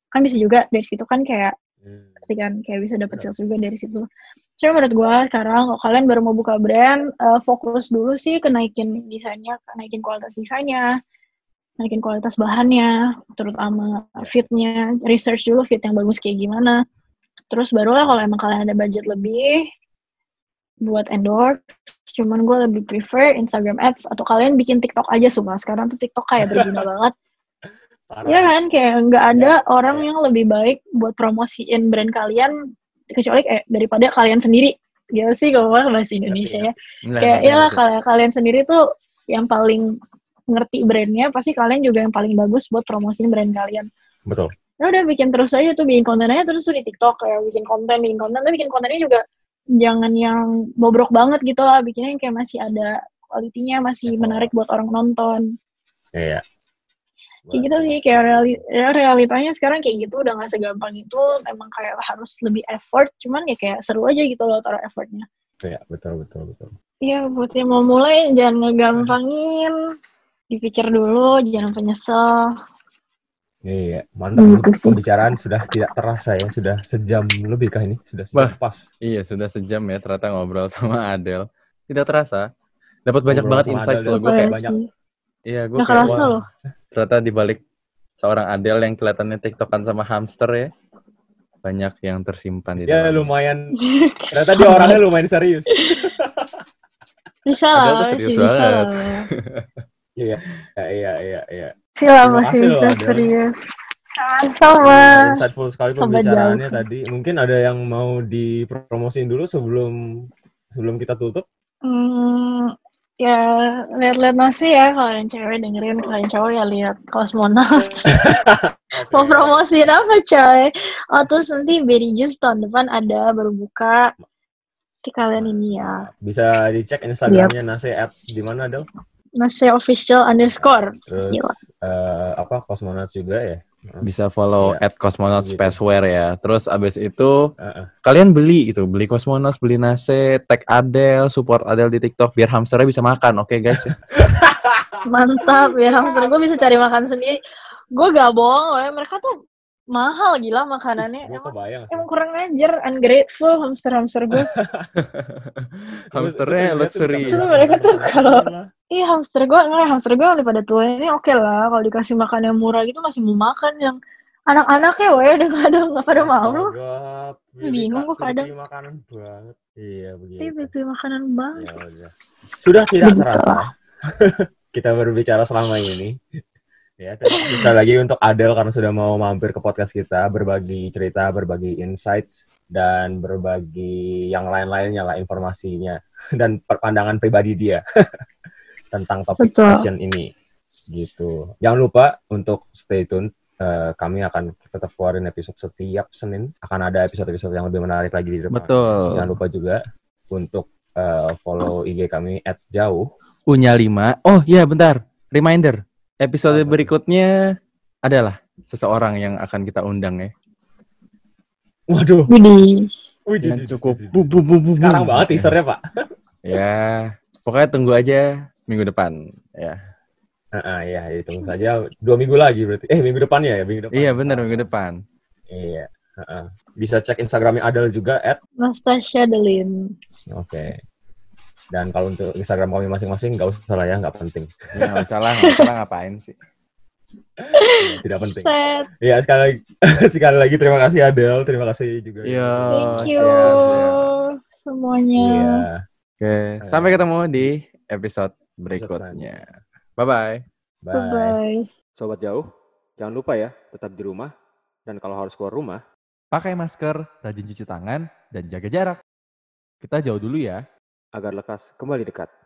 kan bisa juga dari situ kan kayak Hmm. pasti kan kayak bisa dapat sales juga dari situ. Cuma menurut gue sekarang kalau kalian baru mau buka brand, eh, fokus dulu sih ke naikin desainnya, ke naikin kualitas desainnya, naikin kualitas bahannya, terutama fitnya, research dulu fit yang bagus kayak gimana. Terus barulah kalau emang kalian ada budget lebih buat endorse, cuman gue lebih prefer Instagram ads atau kalian bikin TikTok aja sumpah. Sekarang tuh TikTok kayak berguna [LAUGHS] banget. Parah. Iya kan, kayak nggak ada Ya, orang ya. yang lebih baik buat promosiin brand kalian kecuali kayak daripada kalian sendiri. Gitu sih kalau bahasa Indonesia ya. Nah, Kayak ya kalau kalian sendiri tuh yang paling ngerti brandnya, pasti kalian juga yang paling bagus buat promosiin brand kalian. Betul. Ya udah bikin terus aja tuh bikin kontennya terus tuh di TikTok kayak bikin konten, bikin konten, tapi bikin kontennya juga jangan yang bobrok banget gitu lah, bikinnya yang kayak masih ada kualitinya, masih Level. menarik buat orang nonton. Iya. kayak gitu sih kayak reali ya realitanya sekarang kayak gitu udah nggak segampang itu emang kayak harus lebih effort cuman ya kayak seru aja gitu loh taruh effortnya Iya, betul, betul, betul. Iya buat yang mau mulai jangan ngegampangin dipikir dulu jangan penyesal Iya, mantap. Gitu sih. Pembicaraan sudah tidak terasa ya, sudah sejam lebih kah ini? Sudah sejam Bah. pas. Iya, sudah sejam ya ternyata ngobrol [LAUGHS] sama Adel. Tidak terasa. Dapat banyak Ngobrol banget insight Adel loh. Gue Iya kayak banyak. sih. Iya, gue kayak kerasa wah, loh ternyata di balik seorang Adele yang kelihatannya tiktokan sama hamster ya, banyak yang tersimpan di Ya dalamnya. lumayan. [LAUGHS] Ternyata dia orangnya lumayan serius. bisa lah masih bisa Iya, iya, iya, iya, sila Terima masih bisa serius sama Iya, Insightful sekali pembicaraannya jauh. tadi. Mungkin ada yang mau dipromosiin dulu sebelum sebelum kita tutup. Hmm, ya lihat-lihat nasi ya kalau yang cewek dengerin kalau yang cowok ya lihat kosmonaut [LAUGHS] mau promosiin apa coy? Oh terus nanti Berry Juice tahun depan ada baru buka. Kalian ini ya. Bisa dicek Instagramnya Nase at di mana Del? Nasi official underscore Terus Gila. eh, apa Cosmonauts juga ya? Bisa follow Iya. at Cosmonaut Gitu. Spaceware ya. Terus abis itu Heeh. kalian beli gitu, beli Cosmonaut, beli Nase, tag Adele, support Adele di TikTok biar hamsternya bisa makan, oke guys? ya? [LAUGHS] mantap ya hamster gue bisa cari makan sendiri gue gak bohong mereka tuh mahal gila makanannya Gue emang, kebayang emang kurang ajar ungrateful hamster hamster gue [LAUGHS] Hamsternya luxury. Terus mereka tuh kalau- Iya hamster gue, nggak hamster gue udah pada tua ini oke lah. Kalau dikasih makan yang murah gitu masih mau makan yang anak-anaknya weh udah nggak ada nggak pada mau lu. Bingung gua kadang. makanan banget. Iya begitu. Iya beli makanan banget. Ya udah. Sudah tidak terasa. [LAUGHS] Kita berbicara selama ini. Ya, terima kasih sekali lagi untuk Adel karena sudah mau mampir ke podcast kita, berbagi cerita, berbagi insights, dan berbagi yang lain-lainnya lah informasinya [LAUGHS] dan pandangan pribadi dia [LAUGHS] tentang topik Betul. fashion ini. Gitu. Jangan lupa untuk stay tune eh, kami akan tetap keluarin episode setiap Senin. Akan ada episode-episode yang lebih menarik lagi di depan. Betul. Jangan lupa juga untuk eh, follow IG kami at jauh. Unya 5. Oh iya bentar. Reminder. Episode berikutnya adalah seseorang yang akan kita undang ya. Waduh. Widih. Yang cukup bu, bu, bu, bu, bu. Sekarang banget teasernya, Pak. Ya, pokoknya tunggu aja minggu depan. Ya. Heeh, ya, ditunggu saja dua minggu lagi berarti. Eh, minggu depannya ya, minggu depan. Iya benar minggu depan. Iya. heeh. Bisa cek Instagramnya Adel juga at Nastasia Delin. Oke. Dan kalau untuk Instagram kami masing-masing nggak usah lah ya, nggak penting. Ya, nggak usah lah, nggak usah lah ngapain sih. [LAUGHS] Tidak penting. Set. Iya, sekali lagi [LAUGHS] sekali lagi terima kasih Adel, terima kasih juga. Iya. Thank you siap, siap. semuanya. Iya. Oke, sampai ketemu di episode berikutnya. Bye-bye. Bye. Bye-bye. Sobat jauh, jangan lupa ya, tetap di rumah. Dan kalau harus keluar rumah, Pakai masker, rajin cuci tangan, dan jaga jarak. Kita jauh dulu ya. Agar lekas kembali dekat.